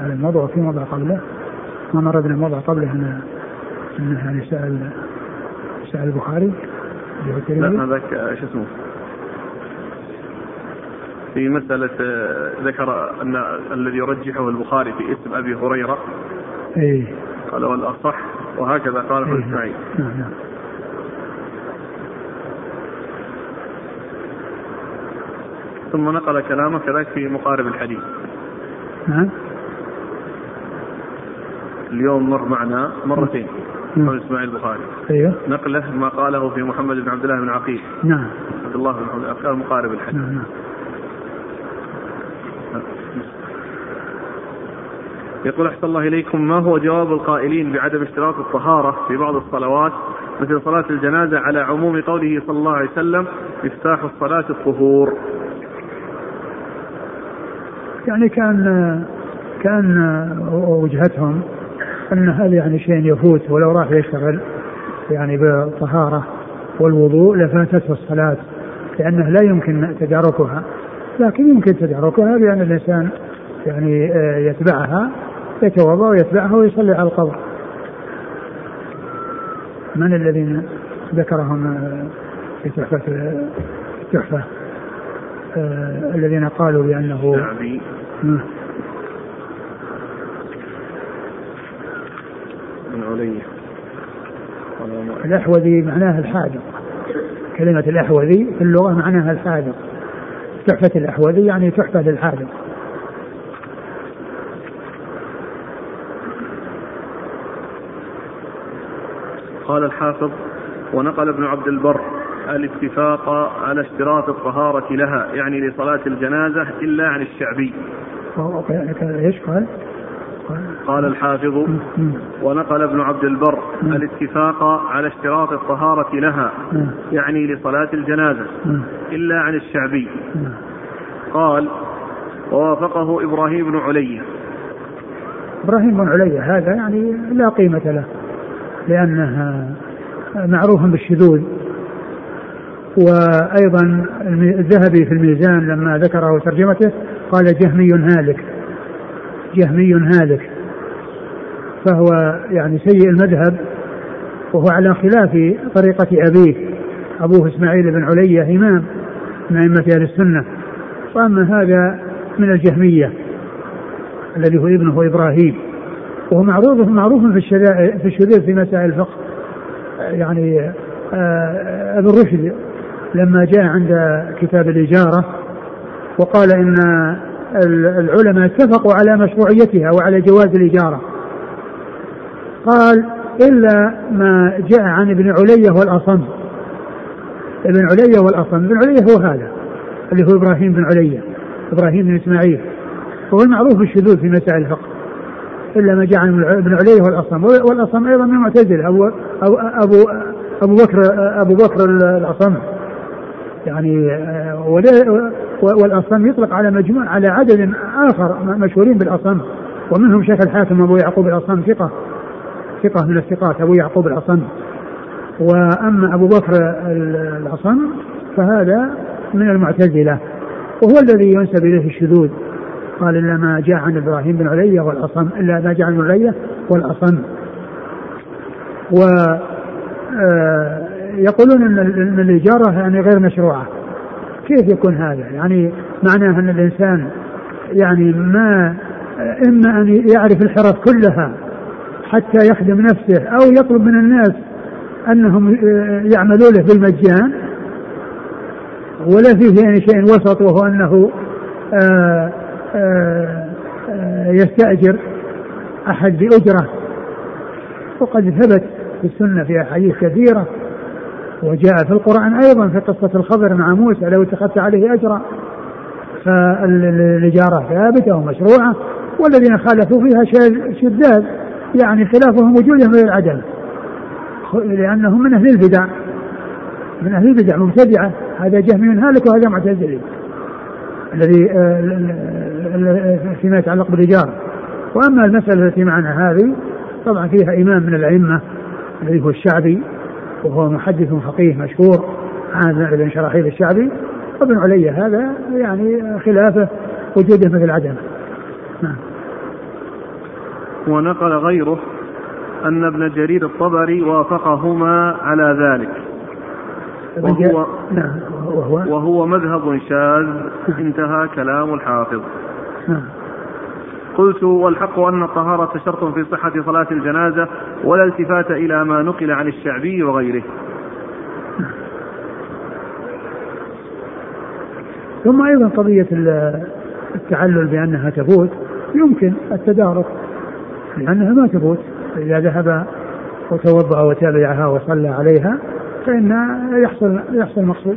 هذا الموضوع في موضع قبله. ما مر بنا موضع قبله أنه أنه يعني سأل سأل البخاري. لا هذاك شو اسمه؟ في مسألة آه، ذكر أن الذي يرجحه البخاري في اسم أبي هريرة. إيه. قال هو الأصح وهكذا قال ابن إيه. إسماعيل. نعم نعم. ثم نقل كلامه كذلك في مقارب الحديث. نعم. اليوم مر معنا مرتين. محمد إسماعيل البخاري. أيوه. نقله ما قاله في محمد بن عبد الله بن عقيل. نعم. عبد الله بن افكار مقارب الحديث. نعم نعم. يقول أحسن الله إليكم ما هو جواب القائلين بعدم اشتراط الطهارة في بعض الصلوات مثل صلاة الجنازة على عموم قوله صلى الله عليه وسلم مفتاح الصلاة الطهور؟ يعني كان كان وجهتهم أن هذا يعني شيء يفوت ولو راح يشتغل يعني بالطهارة والوضوء لفاتته الصلاة لأنه لا يمكن تداركها. لكن يمكن تداركها بأن الإنسان يعني آه، يتبعها. يتوضا ويتبعها ويصلي على القبر. من الذين ذكرهم آه، في تحفة التحفة آه، الذين قالوا بأنه الشعبي. بن علي. قال ما- الأحوذي معناها الحاذق. كلمة الأحوذي في اللغة معناها الحاذق. تحفة الأحوذي يعني تحفة للحاذق. قال الحافظ ونقل ابن عبد البر الاتفاق على اشتراط الطهارة لها يعني لصلاة الجنازة إلا عن الشعبي وهو- إيش قال؟ قال قال الحافظ. ونقل ابن عبد البر. الاتفاق على اشتراط الطهارة لها. يعني لصلاة الجنازة. إلا عن الشعبي. قال ووافقه إبراهيم بن علي إبراهيم بن علي هذا يعني لا قيمة له لأنه معروف بالشذوذ. وأيضا الذهبي في الميزان لما ذكره ترجمته قال جهمي هالك جهمي هالك. فهو يعني سيء المذهب وهو على خلاف طريقة أبيه أبوه إسماعيل بن علية إمام من أئمة أهل السنة. وأما هذا من الجهمية الذي هو ابنه إبراهيم. وهو معروف معروف في الشذا- في الشذوذ في مسائل الفقه يعني آه، ابن رشد لما جاء عند كتاب الإجارة وقال إن ال- العلماء اتفقوا على مشروعيتها وعلى جواز الإجارة. قال إلا ما جاء عن ابن علية والأصم. ابن علية والأصم. ابن علية هو هذا اللي هو إبراهيم بن علية إبراهيم بن إسماعيل. هو المعروف بالشذوذ في مسائل الفقه. إلا ما عن ابن علي والأصم. والأصم أيضا من المعتزلة. ابو ابو ابو, أبو بكر أبو بكر الأصم. يعني آه، والأصم يطلق على مجموع على عدد آخر مشهورين بالأصم. ومنهم شيخ الحاكم أبو يعقوب الأصم ثقة. ثقة من الثقات أبو يعقوب الأصم. وأما أبو بكر ال- الأصم فهذا من المعتزلة. وهو الذي ينسب إليه الشذوذ. قال إلا ما جاء عن إبراهيم بن علية والاصم إلا ما جاء عن علية والاصم و آه، يقولون إن الإجارة يعني غير مشروعة. كيف يكون هذا؟ يعني معناه أن الإنسان يعني ما إما أن يعرف الحرف كلها حتى يخدم نفسه أو يطلب من الناس أنهم آه، يعملوا له بالمجان. ولا فيه يعني شيء وسط وهو أنه آه، يستأجر أحد بأجرة. وقد ثبت في السنة في أحاديث كثيرة وجاء في القرآن أيضا في قصة الخضر مع موسى لو اتخذت عليه أجرا. فالإجارة ثابتة ومشروعة والذين خالفوا فيها شذاذ يعني خلافهم وجودهم غير العدم. لأنهم من أهل البدع من أهل البدع مبتدعة. هذا جهمي هالك وهذا معتزلي. الذي آه، فيما يتعلق بالإيجار. وأما المسألة التي معنا هذه طبعا فيها إمام من الأئمة الذي هو الشعبي وهو محدث فقيه مشهور عامر بن شراحيل الشعبي. وابن علي هذا يعني خلافه وجوده مثل عدم نعم. ونقل غيره أن ابن جرير الطبري وافقهما على ذلك. وهو نعم وهو وهو مذهب شاذ انتهى كلام الحافظ. نعم. قلت والحق أن الطهارة شرط في صحة صلاة الجنازة ولا التفات إلى ما نقل عن الشعبي وغيره. ثم أيضا قضية ال- التعلل بأنها تفوت. يمكن التدارك لأنها ما تفوت. إذا ذهب وتوضأ وتابعها وصلى عليها فإن يحصل يحصل مقصود.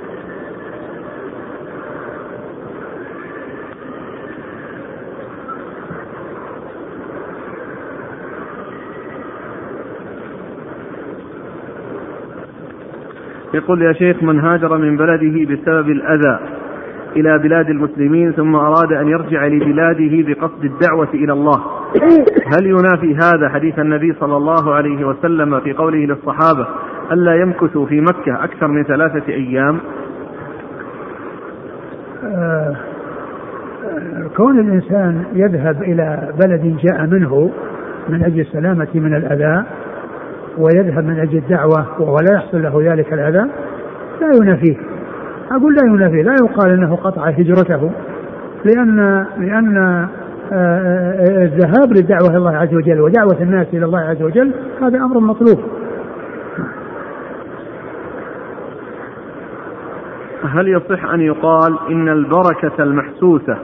يقول يا شيخ من هاجر من بلده بسبب الأذى إلى بلاد المسلمين ثم أراد أن يرجع لبلاده بقصد الدعوة إلى الله. هل ينافي هذا حديث النبي صلى الله عليه وسلم في قوله للصحابة ألا يمكثوا في مكة أكثر من ثلاثة أيام؟ آه كون الإنسان يذهب إلى بلد جاء منه من أجل السلامة من الأذى ويذهب من أجل الدعوة ولا يحصل له ذلك الأذى لا ينافيه. أقول لا ينافيه لا يقال أنه قطع هجرته لأن لأن آه، آه، الذهاب للدعوة إلى الله عز وجل ودعوة الناس إلى الله عز وجل هذا أمر مطلوب. هل يصح أن يقال إن البركة المحسوسة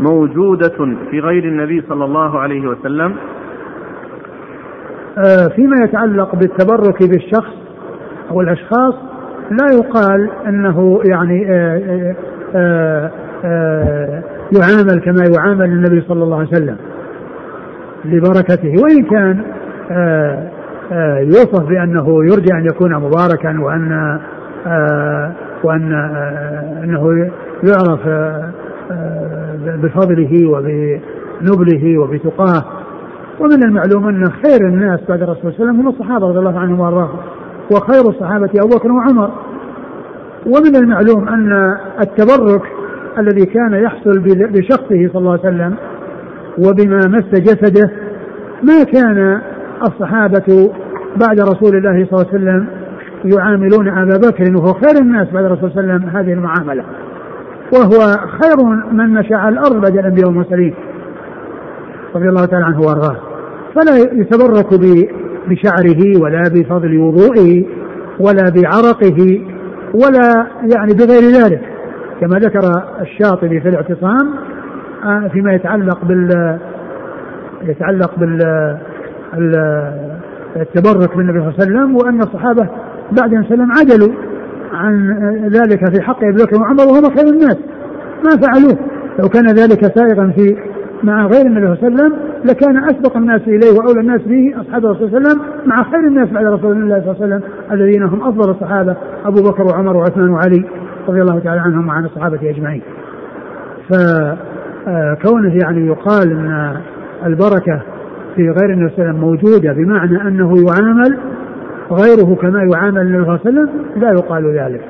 موجودة في غير النبي صلى الله عليه وسلم؟ آه، فيما يتعلق بالتبرك بالشخص أو الأشخاص لا يقال أنه يعني آه، آه، يعامل كما يعامل النبي صلى الله عليه وسلم لبركته. وإن كان يوصف بأنه يرجى أن يكون مباركا وأن وأن أنه يعرف بفضله وبنبله وبتقاه. ومن المعلوم أن خير الناس بعد الرسول صلى الله عليه وسلم هم الصحابة رضي الله عنهم وأرضاهم. وخير الصحابة أبو بكر وعمر. ومن المعلوم أن التبرك الذي كان يحصل بشخصه صلى الله عليه وسلم وبما مس جسده ما كان الصحابة بعد رسول الله صلى الله عليه وسلم يعاملون أبا بكر وهو خير الناس بعد الرسول صلى الله عليه وسلم هذه المعاملة. وهو خير من مشى على الأرض بعد الأنبياء والمرسلين. رضي الله تعالى عنه وأرضاه. فلا يتبرك بشعره ولا بفضل وضوئه ولا بعرقه ولا يعني بغير ذلك. كما ذكر الشاطبي في الاعتصام آه، فيما يتعلق بال يتعلق بال التبرك بالنبي صلى الله عليه وسلم وأن الصحابة بعد أن سلم عدلوا عن ذلك في حق أبي بكر وعمر وهم خير الناس. ما فعلوه. لو كان ذلك سائغا في مع غير النبي صلى الله عليه وسلم لكان أسبق الناس إليه وأولى الناس به الرسول صلى الله عليه وسلم مع خير الناس بعد رسول الله صلى الله عليه وسلم الذين هم أفضل الصحابة أبو بكر وعمر وعثمان وعلي رضي الله تعالى عنهم وعن الصحابة أجمعين. فكونه يعني يقال أن البركة في غير النبي صلى الله عليه وسلم موجودة بمعنى أنه يعامل غيره كما يعامل النبي صلى الله عليه وسلم لا يقال ذلك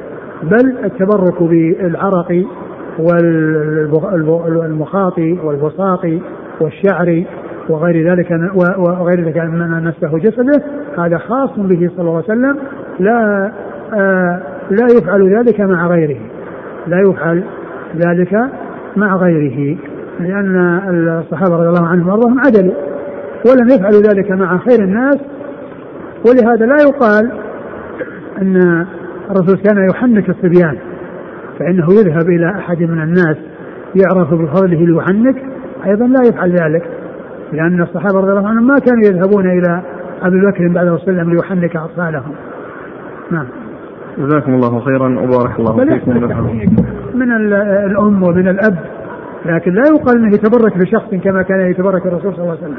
بل التبرك بالعرق والمخاط والبساط والشعر وغير ذلك وغير ذلك من نسبه جسده هذا خاص به صلى الله عليه وسلم. لا آه لا يفعل ذلك مع غيره. لا يفعل ذلك مع غيره لأن الصحابة رضي الله عنهم وأرضاهم عدلوا ولم يفعلوا ذلك مع خير الناس. ولهذا لا يقال أن الرسول كان يحنك الصبيان. فإنه يذهب إلى أحد من الناس يعرف بفضله ليحنك أيضا لا يفعل ذلك لأن الصحابة رضي الله عنهم ما كانوا يذهبون إلى أبي بكر بعد الله ليحنك أطفالهم. نعم. جزاكم الله خيرا وبارك الله فيكم. من الأم ومن الأب لكن لا يقال أنه يتبرك بشخص كما كان يتبرك الرسول صلى الله عليه وسلم.